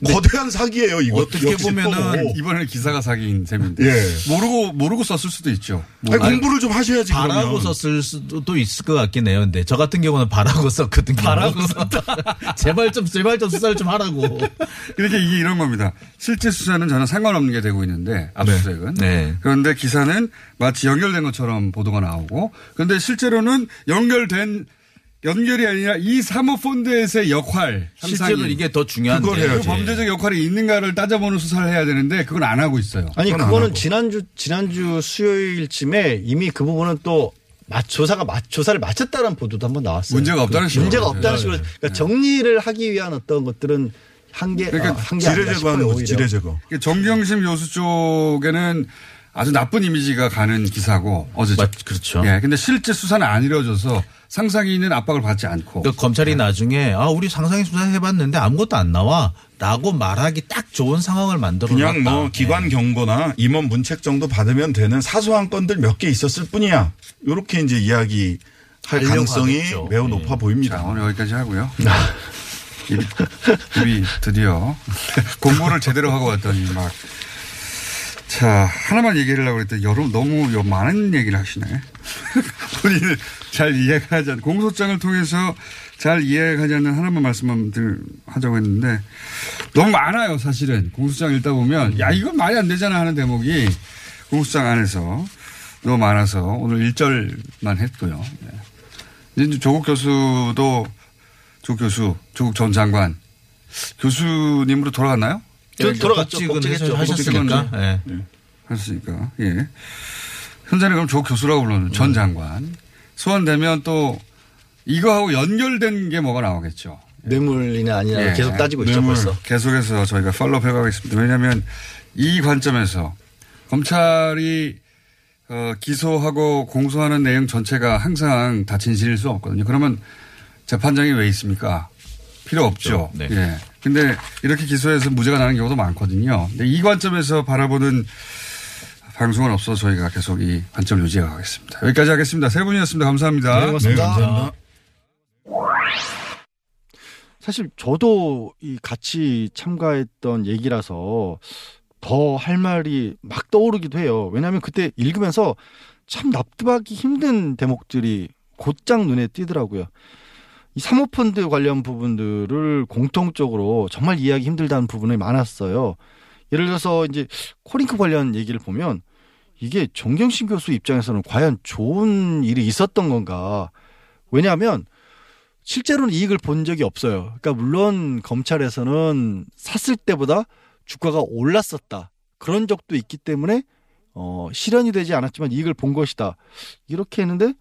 거대한 사기예요. 이거 어떻게. 보면은 이번에는 기사가 사기인 셈인데 예. 모르고 모르고 썼을 수도 있죠. 뭐 아니, 공부를 좀 하셔야지 바라고 그러면. 썼을 수도 있을 것 같긴 해요. 근데 저 같은 경우는 바라고 썼거든요. 바라고 [LAUGHS] 썼다. 제발 좀 제발 좀 수사를 좀 하라고. [LAUGHS] 이렇게 이게 이런 겁니다. 실제 수사는 전혀 상관없는 게 되고 있는데 압수수색은 네. 그런데 기사는 마치 연결된 것처럼 보도가 나오고 그런데 실제로는 연결된 연결이 아니라 이 사모펀드에서의 역할 실제로 이게 더 중요한데. 그걸 해야지. 그 범죄적 역할이 있는가를 따져보는 수사를 해야 되는데 그건 안 하고 있어요. 아니 그거는. 지난주 지난주 수요일쯤에 이미 그 부분은 또 마- 조사가 마- 조사를 마쳤다는 보도도 한번 나왔어요. 문제가 없다는 식으로. 문제가. 없다는 식으로 그러니까 정리를 하기 위한 어떤 것들은 한계 그러니까 아, 한계 지뢰 제거하는. 오히려. 지뢰 제거. 정경심 교수 쪽에는 아주 나쁜 이미지가 가는 기사고 어제죠. 맞- 그렇죠. 예. 근데 실제 수사는 안 이루어져서 상상이 있는 압박을 받지 않고 그러니까 검찰이 나중에 아 우리 상상이 수사해봤는데 아무것도 안 나와라고 말하기 딱 좋은 상황을 만들어 놨다. 그냥 뭐 기관 경고나 임원 문책 정도 받으면 되는 사소한 건들 몇 개 있었을 뿐이야. 이렇게 이제 이야기할 하려고 가능성이 하겠죠. 매우 예. 높아 자, 보입니다. 오늘 여기까지 하고요. 입이, 입이 드디어 [LAUGHS] 공부를 제대로 하고 왔더니 막. 자, 하나만 얘기를 하려고 그랬더니 여러분 너무 요 많은 얘기를 하시네. [LAUGHS] 본인을 잘 이해가 하지 않는, 공소장을 통해서 잘 이해가 하지 않는 하나만 말씀만 들- 하자고 했는데 너무 많아요, 사실은. 공소장 읽다 보면 야, 이건 말이 안 되잖아 하는 대목이 공소장 안에서 너무 많아서 오늘 1절만 했고요. 네. 이제 조국 교수도 조국 교수, 조국 전 장관 교수님으로 돌아갔나요? 저 돌아갔죠. 복직했죠. 하셨으니까. 예. 하셨으니까 예. 현재는 그럼 조국 교수라고 불러는 전 장관 소환되면 또 이거하고 연결된 게 뭐가 나오겠죠. 뇌물이나 아니냐 예. 계속 따지고 있죠 뇌물. 벌써. 계속해서 저희가 팔로우 해가겠습니다. 왜냐하면 이 관점에서 검찰이 어, 기소하고 공소하는 내용 전체가 항상 다 진실일 수 없거든요. 그러면 재판장이 왜 있습니까? 필요 없죠. 네. 예. 근데 이렇게 기소해서 무죄가 나는 경우도 많거든요. 근데 이 관점에서 바라보는 방송은 없어서 저희가 계속 이 관점을 유지해 가겠습니다. 여기까지 하겠습니다. 세 분이었습니다. 감사합니다. 네, 고맙습니다. 네, 감사합니다. 사실 저도 이 같이 참가했던 얘기라서 더 할 말이 막 떠오르기도 해요. 왜냐하면 그때 읽으면서 참 납득하기 힘든 대목들이 곧장 눈에 띄더라고요. 이 사모펀드 관련 부분들을 공통적으로 정말 이해하기 힘들다는 부분이 많았어요. 예를 들어서 이제 코링크 관련 얘기를 보면 이게 정경심 교수 입장에서는 과연 좋은 일이 있었던 건가? 왜냐하면 실제로는 이익을 본 적이 없어요. 그러니까 물론 검찰에서는 샀을 때보다 주가가 올랐었다. 그런 적도 있기 때문에 어, 실현이 되지 않았지만 이익을 본 것이다. 이렇게 했는데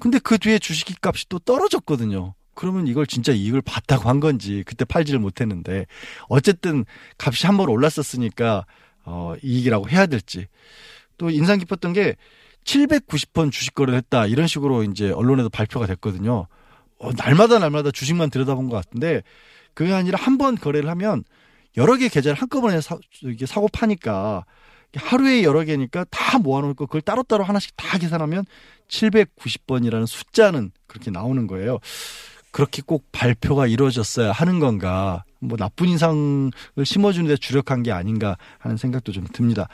근데 그 뒤에 주식 값이 또 떨어졌거든요. 그러면 이걸 진짜 이익을 봤다고 한 건지 그때 팔지를 못했는데 어쨌든 값이 한 번 올랐었으니까 어, 이익이라고 해야 될지 또 인상 깊었던 게 790번 주식 거래를 했다 이런 식으로 이제 언론에도 발표가 됐거든요. 어, 날마다 날마다 주식만 들여다본 것 같은데 그게 아니라 한 번 거래를 하면 여러 개 계좌를 한꺼번에 사, 이게 사고 파니까 하루에 여러 개니까 다 모아놓고 그걸 따로따로 하나씩 다 계산하면 790번이라는 숫자는 그렇게 나오는 거예요. 그렇게 꼭 발표가 이루어졌어야 하는 건가, 뭐 나쁜 인상을 심어주는데 주력한 게 아닌가 하는 생각도 좀 듭니다.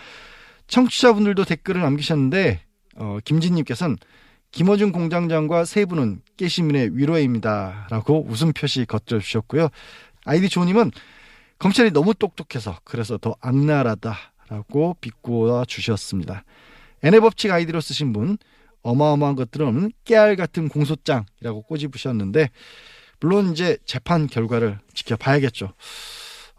청취자분들도 댓글을 남기셨는데, 어, 김진님께서는 김어준 공장장과 세 분은 깨시민의 위로입니다. 라고 웃음 표시 걷져 주셨고요. 아이디 조님은 검찰이 너무 똑똑해서 그래서 더 악랄하다라고 비꼬아 주셨습니다. N의 법칙 아이디로 쓰신 분 어마어마한 것들은 깨알 같은 공소장이라고 꼬집으셨는데 물론 이제 재판 결과를 지켜봐야겠죠.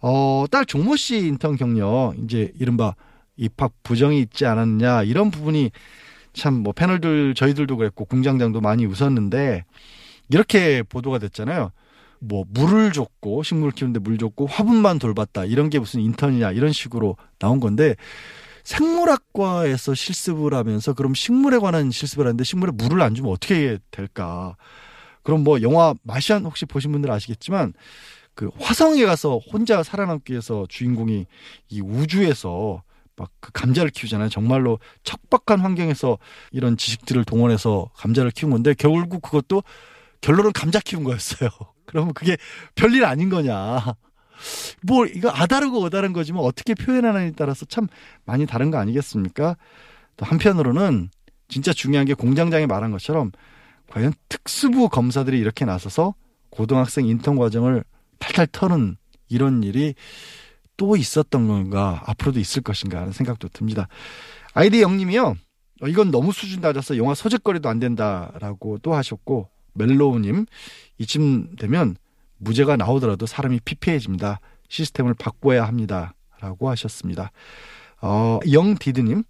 어, 딸 종모 씨 인턴 경력 이제 이른바 입학 부정이 있지 않았냐 이런 부분이 참 뭐 패널들 저희들도 그랬고 공장장도 많이 웃었는데 이렇게 보도가 됐잖아요. 뭐 물을 줬고 식물 키우는데 물 줬고 화분만 돌봤다 이런 게 무슨 인턴이냐 이런 식으로 나온 건데 생물학과에서 실습을 하면서 그럼 식물에 관한 실습을 하는데 식물에 물을 안 주면 어떻게 될까? 그럼 뭐 영화 마시안 혹시 보신 분들 아시겠지만 그 화성에 가서 혼자 살아남기 위해서 주인공이 이 우주에서 막 그 감자를 키우잖아요. 정말로 척박한 환경에서 이런 지식들을 동원해서 감자를 키운 건데 결국 그것도 결론은 감자 키운 거였어요. [LAUGHS] 그러면 그게 별일 아닌 거냐. 뭐 이거 아다르고 어다른 거지만 어떻게 표현하느냐에 따라서 참 많이 다른 거 아니겠습니까? 또 한편으로는 진짜 중요한 게 공장장이 말한 것처럼 과연 특수부 검사들이 이렇게 나서서 고등학생 인턴 과정을 탈탈 털은 이런 일이 또 있었던 건가 앞으로도 있을 것인가 하는 생각도 듭니다. 아이디 영님이요. 어, 이건 너무 수준 낮아서 영화 소재거리도 안 된다라고 또 하셨고 멜로우님 이쯤 되면 무죄가 나오더라도 사람이 피폐해집니다. 시스템을 바꿔야 합니다 라고 하셨습니다. 어, 영디드님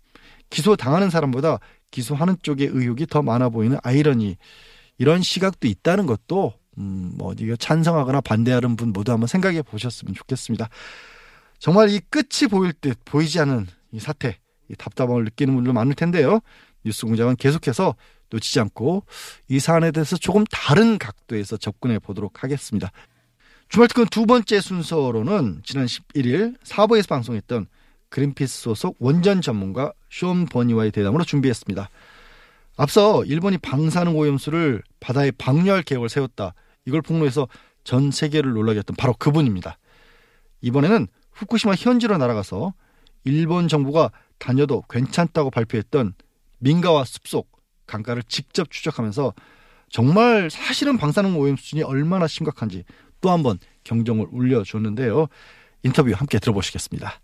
기소 당하는 사람보다 기소하는 쪽의 의혹이 더 많아 보이는 아이러니 이런 시각도 있다는 것도 음, 뭐 이거 찬성하거나 반대하는 분 모두 한번 생각해 보셨으면 좋겠습니다. 정말 이 끝이 보일 듯 보이지 않은 이 사태 이 답답함을 느끼는 분들 많을 텐데요. 뉴스 공장은 계속해서 놓치지 않고 이 사안에 대해서 조금 다른 각도에서 접근해 보도록 하겠습니다. 주말 특근 두 번째 순서로는 지난 11일 사부에서 방송했던 그린피스 소속 원전 전문가 쇼 버니와의 대담으로 준비했습니다. 앞서 일본이 방사능 오염수를 바다에 방류할 계획을 세웠다. 이걸 폭로해서 전 세계를 놀라게 했던 바로 그분입니다. 이번에는 후쿠시마 현지로 날아가서 일본 정부가 다녀도 괜찮다고 발표했던 민가와 숲속 강가를 직접 추적하면서 정말 사실은 방사능 오염 수준이 얼마나 심각한지 또 한 번 경종을 울려줬는데요. 인터뷰 함께 들어보시겠습니다.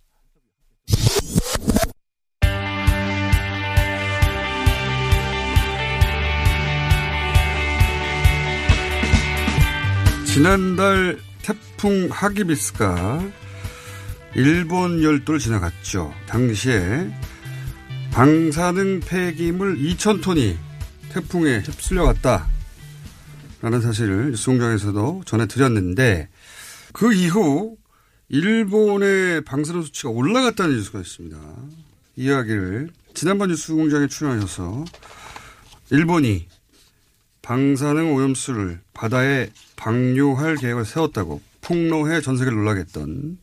지난달 태풍 하기비스가 일본 열도를 지나갔죠. 당시에 방사능 폐기물 2,000톤이 태풍에 휩쓸려갔다. 라는 사실을 뉴스공장에서도 전해드렸는데 그 이후 일본의 방사능 수치가 올라갔다는 뉴스가 있습니다. 이야기를 지난번 뉴스공장에 출연하셔서 일본이 방사능 오염수를 바다에 방류할 계획을 세웠다고 폭로해 전 세계를 놀라게 했던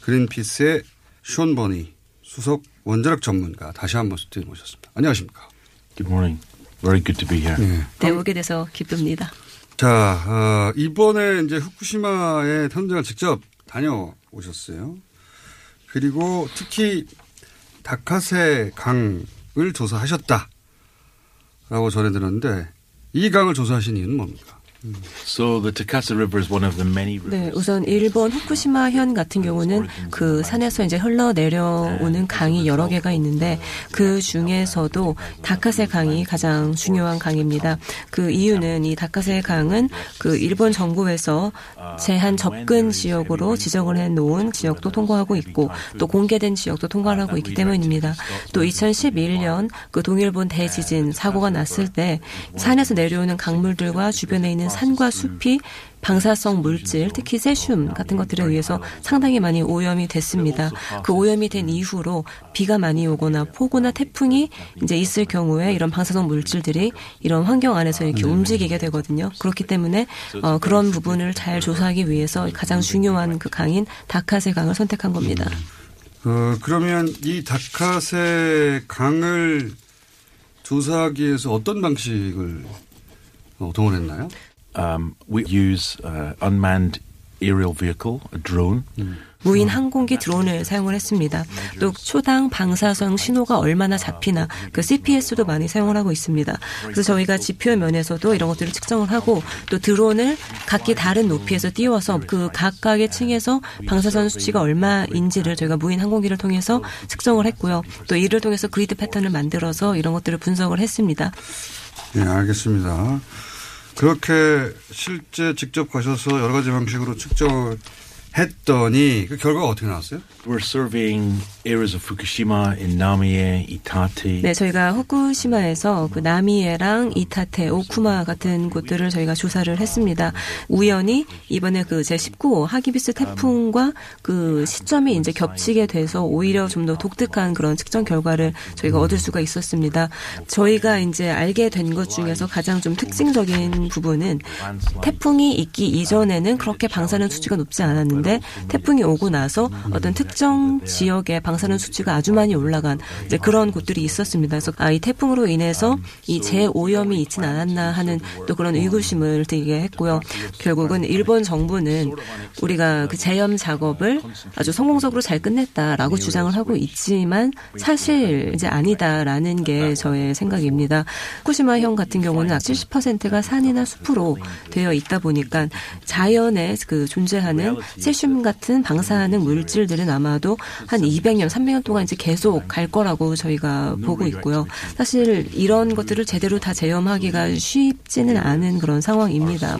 그린피스의 숀 버니 수석 원자력 전문가 다시 한 번 스튜디오에 모셨습니다. 안녕하십니까. Good morning. Very good to be here. 네. 네, 오게 돼서 기쁩니다. 자, 어, 이번에 이제 후쿠시마에 현장을 직접 다녀오셨어요. 그리고 특히 다카세 강을 조사하셨다. 라고 전해 들었는데 이 강을 조사하신 이유는 뭡니까? So the Takasa River is one of the many 네, rivers. 우선 일본 후쿠시마 현 같은 경우는 그 산에서 이제 흘러 내려오는 강이 여러 개가 있는데 그 중에서도 다카세 강이 가장 중요한 강입니다. 그 이유는 이 다카세 강은 그 일본 정부에서 제한 접근 지역으로 지정을 해 놓은 지역도 통과하고 있고 또 공개된 지역도 통과를 하고 있기 때문입니다. 또 2011년 그 동일본 대지진 사고가 났을 때 산에서 내려오는 강물들과 주변에 있는 산과 숲이 방사성 물질, 특히 세슘 같은 것들에 의해서 상당히 많이 오염이 됐습니다. 그 오염이 된 이후로 비가 많이 오거나 폭우나 태풍이 이제 있을 경우에 이런 방사성 물질들이 이런 환경 안에서 이렇게 움직이게 되거든요. 그렇기 때문에 어, 그런 부분을 잘 조사하기 위해서 가장 중요한 그 강인 다카세 강을 선택한 겁니다. 어, 그러면 이 다카세 강을 조사하기 위해서 어떤 방식을 어, 동원했나요? Um, we use uh, unmanned aerial vehicle, a drone. 무인 항공기 드론을 사용을 했습니다. 또 초당 방사성 신호가 얼마나 잡히나 그 CPS도 많이 사용을 하고 있습니다. 그래서 저희가 지표 면에서도 이런 것들을 측정을 하고 또 드론을 각기 다른 높이에서 띄워서 그 각각의 층에서 방사선 수치가 얼마인지를 저희가 무인 항공기를 통해서 측정을 했고요. 또 이를 통해서 그리드 패턴을 만들어서 이런 것들을 분석을 했습니다. 네, 알겠습니다. 그렇게 실제 직접 가셔서 여러 가지 방식으로 측정을 했더니 그 결과가 어떻게 나왔어요? We're surveying areas of Fukushima in Namie, Itate. 네, 저희가 후쿠시마에서 그 나미에랑 이타테, 오쿠마 같은 곳들을 저희가 조사를 했습니다. 우연히 이번에 그 제19호 하기비스 태풍과 그 시점이 이제 겹치게 돼서 오히려 좀 더 독특한 그런 측정 결과를 저희가 얻을 수가 있었습니다. 저희가 이제 알게 된 것 중에서 가장 좀 특징적인 부분은 태풍이 있기 이전에는 그렇게 방사능 수치가 높지 않았는데 태풍이 오고 나서 어떤 특정 지역의 방사능 수치가 아주 많이 올라간 그런 곳들이 있었습니다. 그래서 아, 이 태풍으로 인해서 이 재오염이 있진 않았나 하는 또 그런 의구심을 들게 했고요. 결국은 일본 정부는 우리가 그 재염 작업을 아주 성공적으로 잘 끝냈다라고 주장을 하고 있지만 사실 이제 아니다라는 게 저의 생각입니다. 후쿠시마형 같은 경우는 70%가 산이나 숲으로 되어 있다 보니까 자연에 그 존재하는 세슘 같은 방사능 물질들은 아마도 한 200년, 300년 동안 이제 계속 갈 거라고 저희가 보고 있고요. 사실 이런 것들을 제대로 다 제염하기가 쉽지는 않은 그런 상황입니다.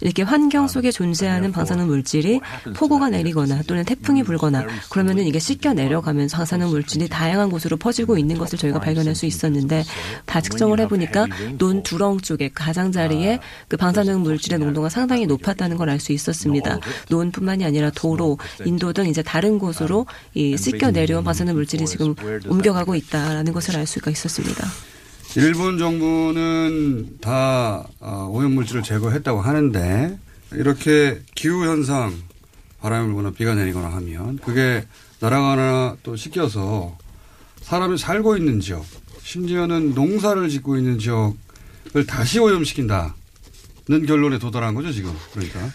이렇게 환경 속에 존재하는 방사능 물질이 폭우가 내리거나 또는 태풍이 불거나 그러면은 이게 씻겨 내려가면서 방사능 물질이 다양한 곳으로 퍼지고 있는 것을 저희가 발견할 수 있었는데 다 측정을 해보니까 논 두렁 쪽에 가장자리에 그 방사능 물질의 농도가 상당히 높았다는 걸 알 수 있었습니다. 논뿐만이 뿐만이 아니라 도로, 인도 등 이제 다른 곳으로 이 씻겨 내려온 방사능 물질이 지금 옮겨가고 있다라는 것을 알 수가 있었습니다. 일본 정부는 다 어, 오염물질을 제거했다고 하는데 이렇게 기후현상 바람이 불거나 비가 내리거나 하면 그게 날아가나 또 씻겨서 사람이 살고 있는 지역 심지어는 농사를 짓고 있는 지역을 다시 오염시킨다는 결론에 도달한 거죠 지금 그러니까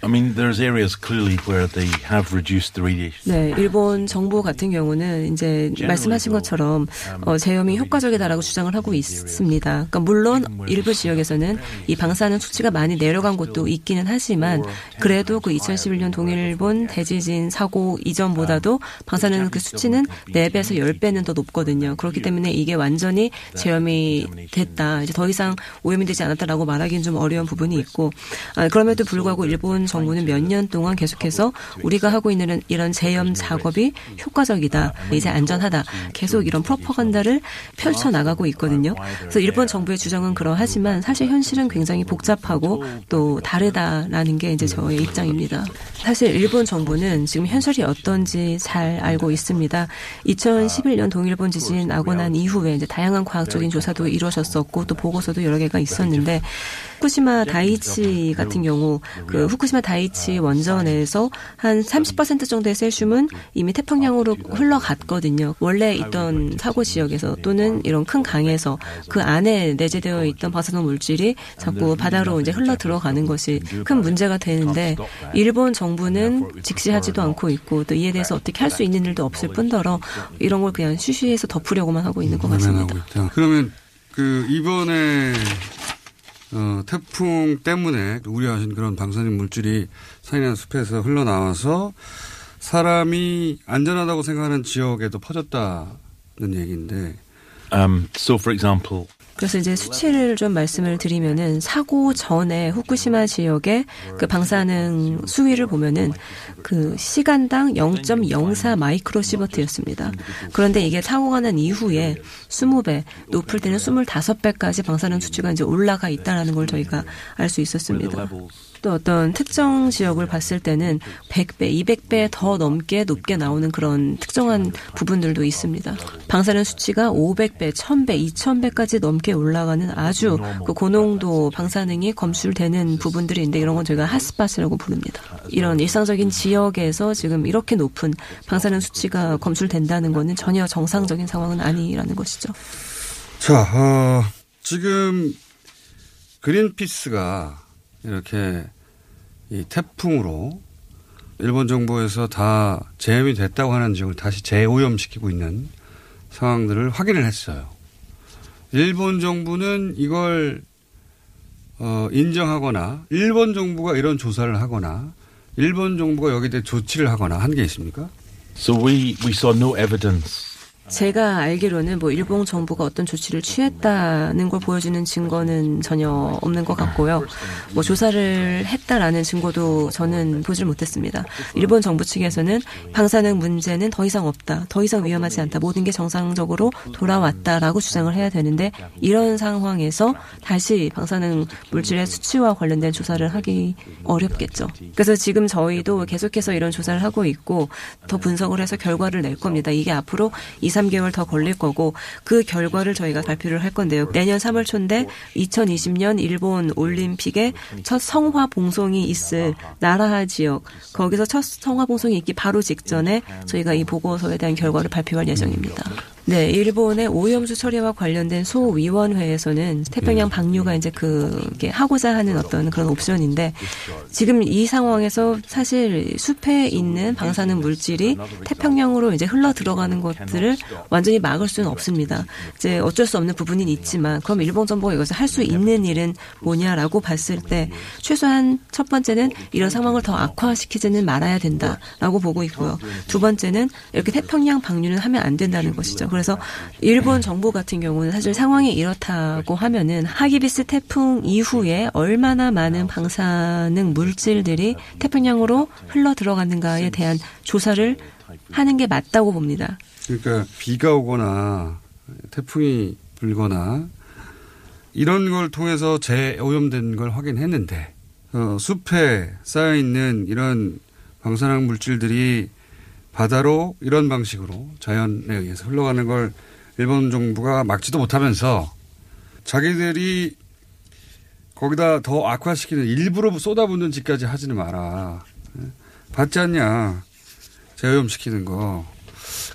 I mean, there's areas clearly where they have reduced the radiation. 네, 일본 정부 같은 경우는 이제 말씀하신 것처럼 어, 제염이 효과적이다라고 주장을 하고 있습니다. 그러니까 물론 일부 지역에서는 이 방사능 수치가 많이 내려간 곳도 있기는 하지만 그래도 그 2011년 동일본 대지진 사고 이전보다도 방사능 그 수치는 4배에서 10배는 더 높거든요. 그렇기 때문에 이게 완전히 제염이 됐다. 이제 더 이상 오염이 되지 않았다라고 말하기는 좀 어려운 부분이 있고 아, 그럼에도 불구하고 일본 정 부는 몇 년 동안 계속해서 우리가 하고 있는 이런 재염 작업이 효과적이다. 이제 안전하다. 계속 이런 프로파간다를 펼쳐 나가고 있거든요. 그래서 일본 정부의 주장은 그러하지만 사실 현실은 굉장히 복잡하고 또 다르다라는 게 이제 저의 입장입니다. 사실 일본 정부는 지금 현실이 어떤지 잘 알고 있습니다. 2011년 동일본 지진 나고 난 이후에 이제 다양한 과학적인 조사도 이루어졌었고 또 보고서도 여러 개가 있었는데 후쿠시마 다이치 같은 경우 그 후쿠시마 다이치 원전에서 한 30% 정도의 셀슘은 이미 태평양으로 흘러갔거든요. 원래 있던 사고 지역에서 또는 이런 큰 강에서 그 안에 내재되어 있던 방사능 물질이 자꾸 바다로 이제 흘러 들어가는 것이 큰 문제가 되는데 일본 정부는 직시하지도 않고 있고 또 이에 대해서 어떻게 할 수 있는 일도 없을 뿐더러 이런 걸 그냥 쉬쉬해서 덮으려고만 하고 있는 것 같습니다. 그러면 그 이번에 어, 태풍 때문에 우려하신 그런 방사능 물질이 산이나 숲에서 흘러나와서 사람이 안전하다고 생각하는 지역에도 퍼졌다는 얘기인데. Um, so, for example, 그래서 이제 수치를 좀 말씀을 드리면은 사고 전에 후쿠시마 지역의 그 방사능 수위를 보면은 그 시간당 0.04 마이크로 시버트였습니다. 그런데 이게 사고가 난 이후에 20배, 높을 때는 25배까지 방사능 수치가 이제 올라가 있다라는 걸 저희가 알 수 있었습니다. 또 어떤 특정 지역을 봤을 때는 100배, 200배 더 넘게 높게 나오는 그런 특정한 부분들도 있습니다. 방사능 수치가 500배, 1000배, 2000배까지 넘게 올라가는 아주 그 고농도 방사능이 검출되는 부분들이 있는데 이런 건 저희가 핫스팟이라고 부릅니다. 이런 일상적인 지역에서 지금 이렇게 높은 방사능 수치가 검출된다는 거는 전혀 정상적인 상황은 아니라는 것이죠. 자, 어, 지금 그린피스가 이렇게 이 태풍으로 일본 정부에서 다 재염이 됐다고 하는 지역을 다시 재오염시키고 있는 상황들을 확인을 했어요. 일본 정부는 이걸 어, 인정하거나 일본 정부가 이런 조사를 하거나 일본 정부가 여기에 대해 조치를 하거나 한 게 있습니까? So we, we saw no evidence 제가 알기로는 뭐 일본 정부가 어떤 조치를 취했다는 걸 보여주는 증거는 전혀 없는 것 같고요. 뭐 조사를 했다라는 증거도 저는 보질 못했습니다. 일본 정부 측에서는 방사능 문제는 더 이상 없다. 더 이상 위험하지 않다. 모든 게 정상적으로 돌아왔다라고 주장을 해야 되는데 이런 상황에서 다시 방사능 물질의 수치와 관련된 조사를 하기 어렵겠죠. 그래서 지금 저희도 계속해서 이런 조사를 하고 있고 더 분석을 해서 결과를 낼 겁니다. 이게 앞으로 2, 3개월 더 걸릴 거고 그 결과를 저희가 발표를 할 건데요. 내년 3월 초인데 2020년 일본 올림픽에 첫 성화 봉송이 있을 나라하 지역 거기서 첫 성화 봉송이 있기 바로 직전에 저희가 이 보고서에 대한 결과를 발표할 예정입니다. 네, 일본의 오염수 처리와 관련된 소위원회에서는 태평양 방류가 이제 그게 하고자 하는 어떤 그런 옵션인데 지금 이 상황에서 사실 숲에 있는 방사능 물질이 태평양으로 이제 흘러 들어가는 것들을 완전히 막을 수는 없습니다. 이제 어쩔 수 없는 부분은 있지만 그럼 일본 정부가 이것을 할 수 있는 일은 뭐냐라고 봤을 때 최소한 첫 번째는 이런 상황을 더 악화시키지는 말아야 된다라고 보고 있고요. 두 번째는 이렇게 태평양 방류는 하면 안 된다는 것이죠. 그래서 일본 정부 같은 경우는 사실 상황이 이렇다고 하면은 하기비스 태풍 이후에 얼마나 많은 방사능 물질들이 태평양으로 흘러 들어갔는가에 대한 조사를 하는 게 맞다고 봅니다. 그러니까 비가 오거나 태풍이 불거나 이런 걸 통해서 재오염된 걸 확인했는데 어, 숲에 쌓여 있는 이런 방사능 물질들이 바다로 이런 방식으로 자연에 의해서 흘러가는 걸 일본 정부가 막지도 못하면서 자기들이 거기다 더 악화시키는 일부러 쏟아붓는 짓까지 하지는 마라. 예? 받지 않냐. 재오염시키는 거.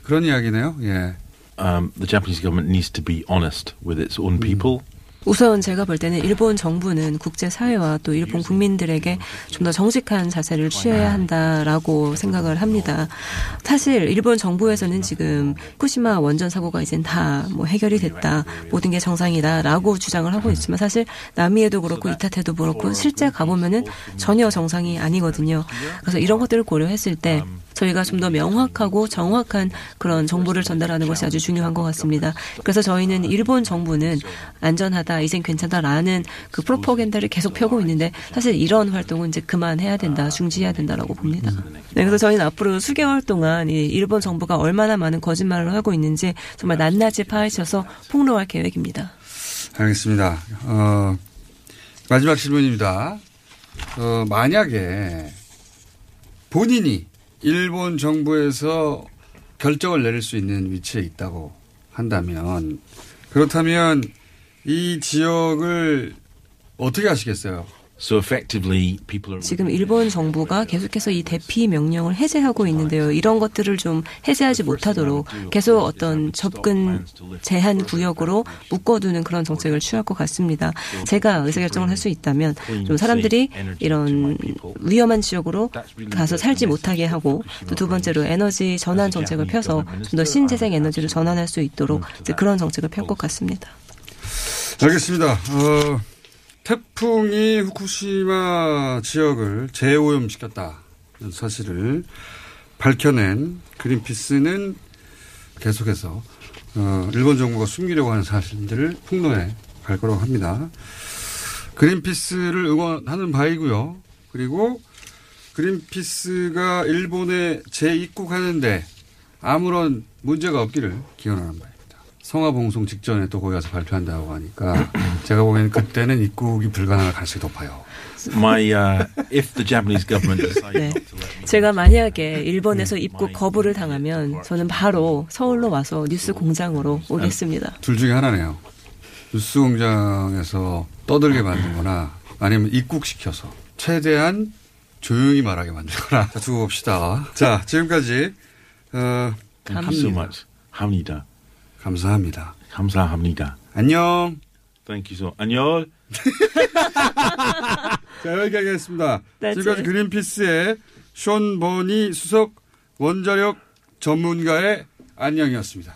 그런 이야기네요. 예. Um, the Japanese government needs to be honest with its own people. 우선 제가 볼 때는 일본 정부는 국제사회와 또 일본 국민들에게 좀 더 정직한 자세를 취해야 한다라고 생각을 합니다. 사실 일본 정부에서는 지금 후쿠시마 원전 사고가 이젠 다 뭐 해결이 됐다. 모든 게 정상이다라고 주장을 하고 있지만 사실 남미에도 그렇고 이타테도 그렇고 실제 가보면은 전혀 정상이 아니거든요. 그래서 이런 것들을 고려했을 때 저희가 좀 더 명확하고 정확한 그런 정보를 전달하는 것이 아주 중요한 것 같습니다. 그래서 저희는 일본 정부는 안전하다, 이젠 괜찮다라는 그 프로포겐다를 계속 펴고 있는데 사실 이런 활동은 이제 그만해야 된다, 중지해야 된다라고 봅니다. 네, 그래서 저희는 앞으로 수개월 동안 이 일본 정부가 얼마나 많은 거짓말을 하고 있는지 정말 낱낱이 파헤쳐서 폭로할 계획입니다. 알겠습니다. 어, 마지막 질문입니다. 어, 만약에 본인이 일본 정부에서 결정을 내릴 수 있는 위치에 있다고 한다면 그렇다면 이 지역을 어떻게 하시겠어요? So effectively, people are. 지금 일본 정부가 계속해서 이 대피 명령을 해제하고 있는데요. 이런 것들을 좀 해제하지 못하도록 계속 어떤 접근 제한 구역으로 묶어두는 그런 정책을 취할 것 같습니다. 제가 의사결정을 할 수 있다면 좀 사람들이 이런 위험한 지역으로 가서 살지 못하게 하고 또 두 번째로 에너지 전환 정책을 펴서 좀 더 신재생 에너지로 전환할 수 있도록 이제 그런 정책을 펼 것 같습니다. 알겠습니다. 어, 태풍이 후쿠시마 지역을 재오염시켰다는 사실을 밝혀낸 그린피스는 계속해서 어, 일본 정부가 숨기려고 하는 사실들을 폭로해 갈 거라고 합니다. 그린피스를 응원하는 바이고요. 그리고 그린피스가 일본에 재입국하는데 아무런 문제가 없기를 기원하는 바입니다. 성화 봉송 직전에 또 거기 가서 발표한다고 하니까 [COUGHS] 제가 보기에는 그때는 입국이 불가능할 가능성이 높아요. My, uh, if the Japanese government decides 네. not to let me 제가 만약에 일본에서 입국 거부를 당하면 저는 바로 서울로 와서 뉴스 공장으로 오겠습니다. 둘 중에 하나네요. 뉴스 공장에서 떠들게 만들거나 아니면 입국시켜서 최대한 조용히 말하게 만들거나. [LAUGHS] 자, 두고 봅시다. 자, 지금까지, 어, Thank you so much. 합니다. 감사합니다. 감사합니다. 안녕. Thank you so. 안녕. [LAUGHS] 자, 여기까지 하겠습니다. 지금까지 it. 그린피스의 숀 버니 수석 원자력 전문가의 안녕이었습니다.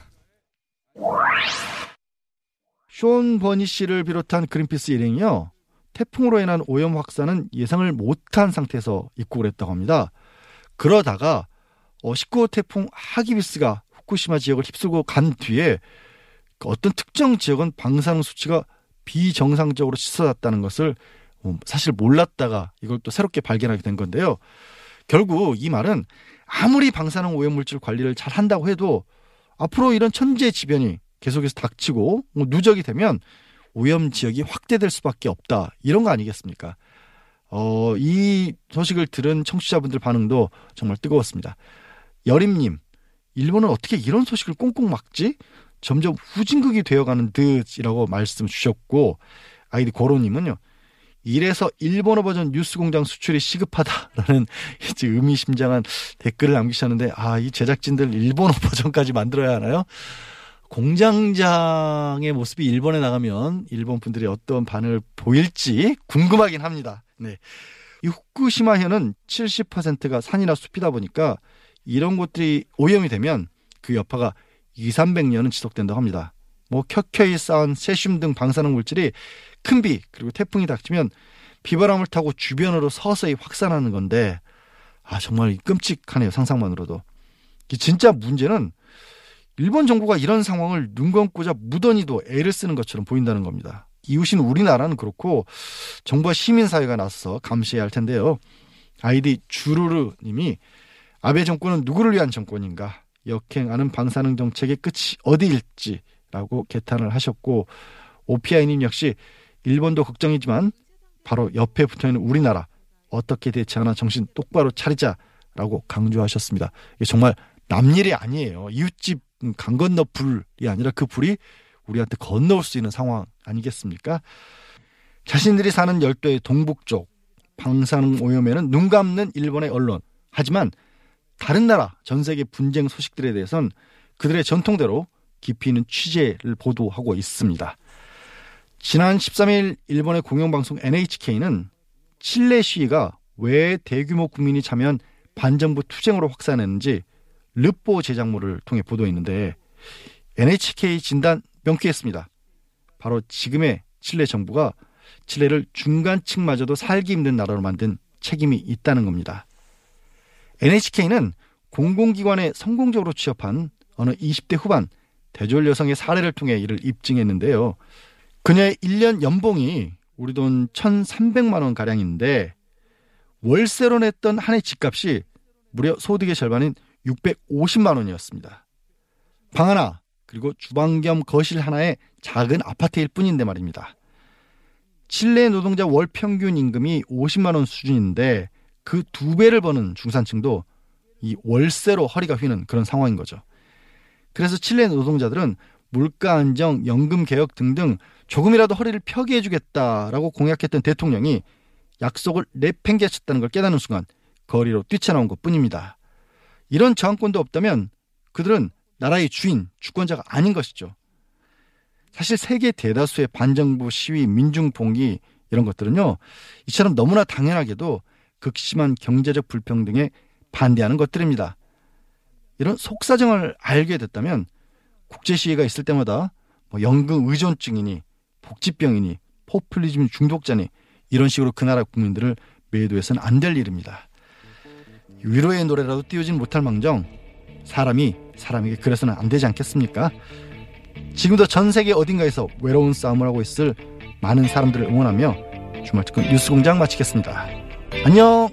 쇼 버니 씨를 비롯한 그린피스 일행이요. 태풍으로 인한 오염 확산은 예상을 못한 상태에서 입국을 했다고 합니다. 그러다가 어, 19호 태풍 하기비스가 후쿠시마 지역을 휩쓸고 간 뒤에 그 어떤 특정 지역은 방사능 수치가 비정상적으로 치솟았다는 것을 어, 사실 몰랐다가 이걸 또 새롭게 발견하게 된 건데요. 결국 이 말은 아무리 방사능 오염물질 관리를 잘 한다고 해도 앞으로 이런 천재지변이 계속해서 닥치고 뭐 누적이 되면 오염 지역이 확대될 수밖에 없다. 이런 거 아니겠습니까? 어, 이 소식을 들은 청취자분들 반응도 정말 뜨거웠습니다. 여림님, 일본은 어떻게 이런 소식을 꽁꽁 막지? 점점 후진국이 되어가는 듯이라고 말씀 주셨고, 아이디 고로님은요, 이래서 일본어 버전 뉴스공장 수출이 시급하다라는 [LAUGHS] 이제 의미심장한 댓글을 남기셨는데, 아, 이 제작진들 일본어 [LAUGHS] 버전까지 만들어야 하나요? 공장장의 모습이 일본에 나가면 일본 분들이 어떤 반응을 보일지 궁금하긴 합니다. 네. 이 후쿠시마현은 70%가 산이나 숲이다 보니까 이런 곳들이 오염이 되면 그 여파가 2, 300년은 지속된다고 합니다. 뭐 켜켜이 쌓은 세슘 등 방사능 물질이 큰 비 그리고 태풍이 닥치면 비바람을 타고 주변으로 서서히 확산하는 건데 아 정말 끔찍하네요 상상만으로도. 이 진짜 문제는 일본 정부가 이런 상황을 눈 감고자 무던히도 애를 쓰는 것처럼 보인다는 겁니다. 이웃인 우리나라는 그렇고 정부와 시민사회가 나서서 감시해야 할 텐데요. 아이디 주루르 님이 아베 정권은 누구를 위한 정권인가? 역행하는 방사능 정책의 끝이 어디일지라고 개탄을 하셨고 오피아이님 역시 일본도 걱정이지만 바로 옆에 붙어 있는 우리나라 어떻게 대처하나 정신 똑바로 차리자라고 라고 강조하셨습니다. 이게 정말 남일이 아니에요. 이웃집 강 건너 불이 아니라 그 불이 우리한테 건너올 수 있는 상황 아니겠습니까? 자신들이 사는 열도의 동북쪽 방사능 오염에는 눈 감는 일본의 언론. 하지만 다른 나라 전 세계 분쟁 소식들에 대해선 그들의 전통대로 깊이 있는 취재를 보도하고 있습니다. 지난 13일 일본의 공영방송 NHK는 칠레 시위가 왜 대규모 국민이 참여한 반정부 투쟁으로 확산했는지 르포 제작물을 통해 보도했는데 NHK 진단 명쾌했습니다. 바로 지금의 칠레 정부가 칠레를 중간층마저도 살기 힘든 나라로 만든 책임이 있다는 겁니다. NHK는 공공기관에 성공적으로 취업한 어느 20대 후반 대졸 여성의 사례를 통해 이를 입증했는데요. 그녀의 1년 연봉이 우리 돈 1,300만 원 가량인데 월세로 냈던 한 해 집값이 무려 소득의 절반인 650만 원이었습니다. 방 하나 그리고 주방 겸 거실 하나의 작은 아파트일 뿐인데 말입니다. 칠레 노동자 월 평균 임금이 50만 원 수준인데 그 두 배를 버는 중산층도 이 월세로 허리가 휘는 그런 상황인 거죠. 그래서 칠레 노동자들은 물가 안정, 연금 개혁 등등 조금이라도 허리를 펴게 해주겠다라고 공약했던 대통령이 약속을 내팽개쳤다는 걸 깨닫는 순간 거리로 뛰쳐나온 것 뿐입니다. 이런 저항권도 없다면 그들은 나라의 주인, 주권자가 아닌 것이죠. 사실 세계 대다수의 반정부 시위, 민중봉기 이런 것들은요, 이처럼 너무나 당연하게도 극심한 경제적 불평등에 반대하는 것들입니다. 이런 속사정을 알게 됐다면 국제 시위가 있을 때마다 뭐 연금 의존증이니 복지병이니 포퓰리즘 중독자니 이런 식으로 그 나라 국민들을 매도해서는 안 될 일입니다. 위로의 노래라도 띄우진 못할 망정 사람이 사람에게 그래서는 안 되지 않겠습니까? 지금도 전 세계 어딘가에서 외로운 싸움을 하고 있을 많은 사람들을 응원하며 주말 특근 뉴스공장 마치겠습니다. 안녕!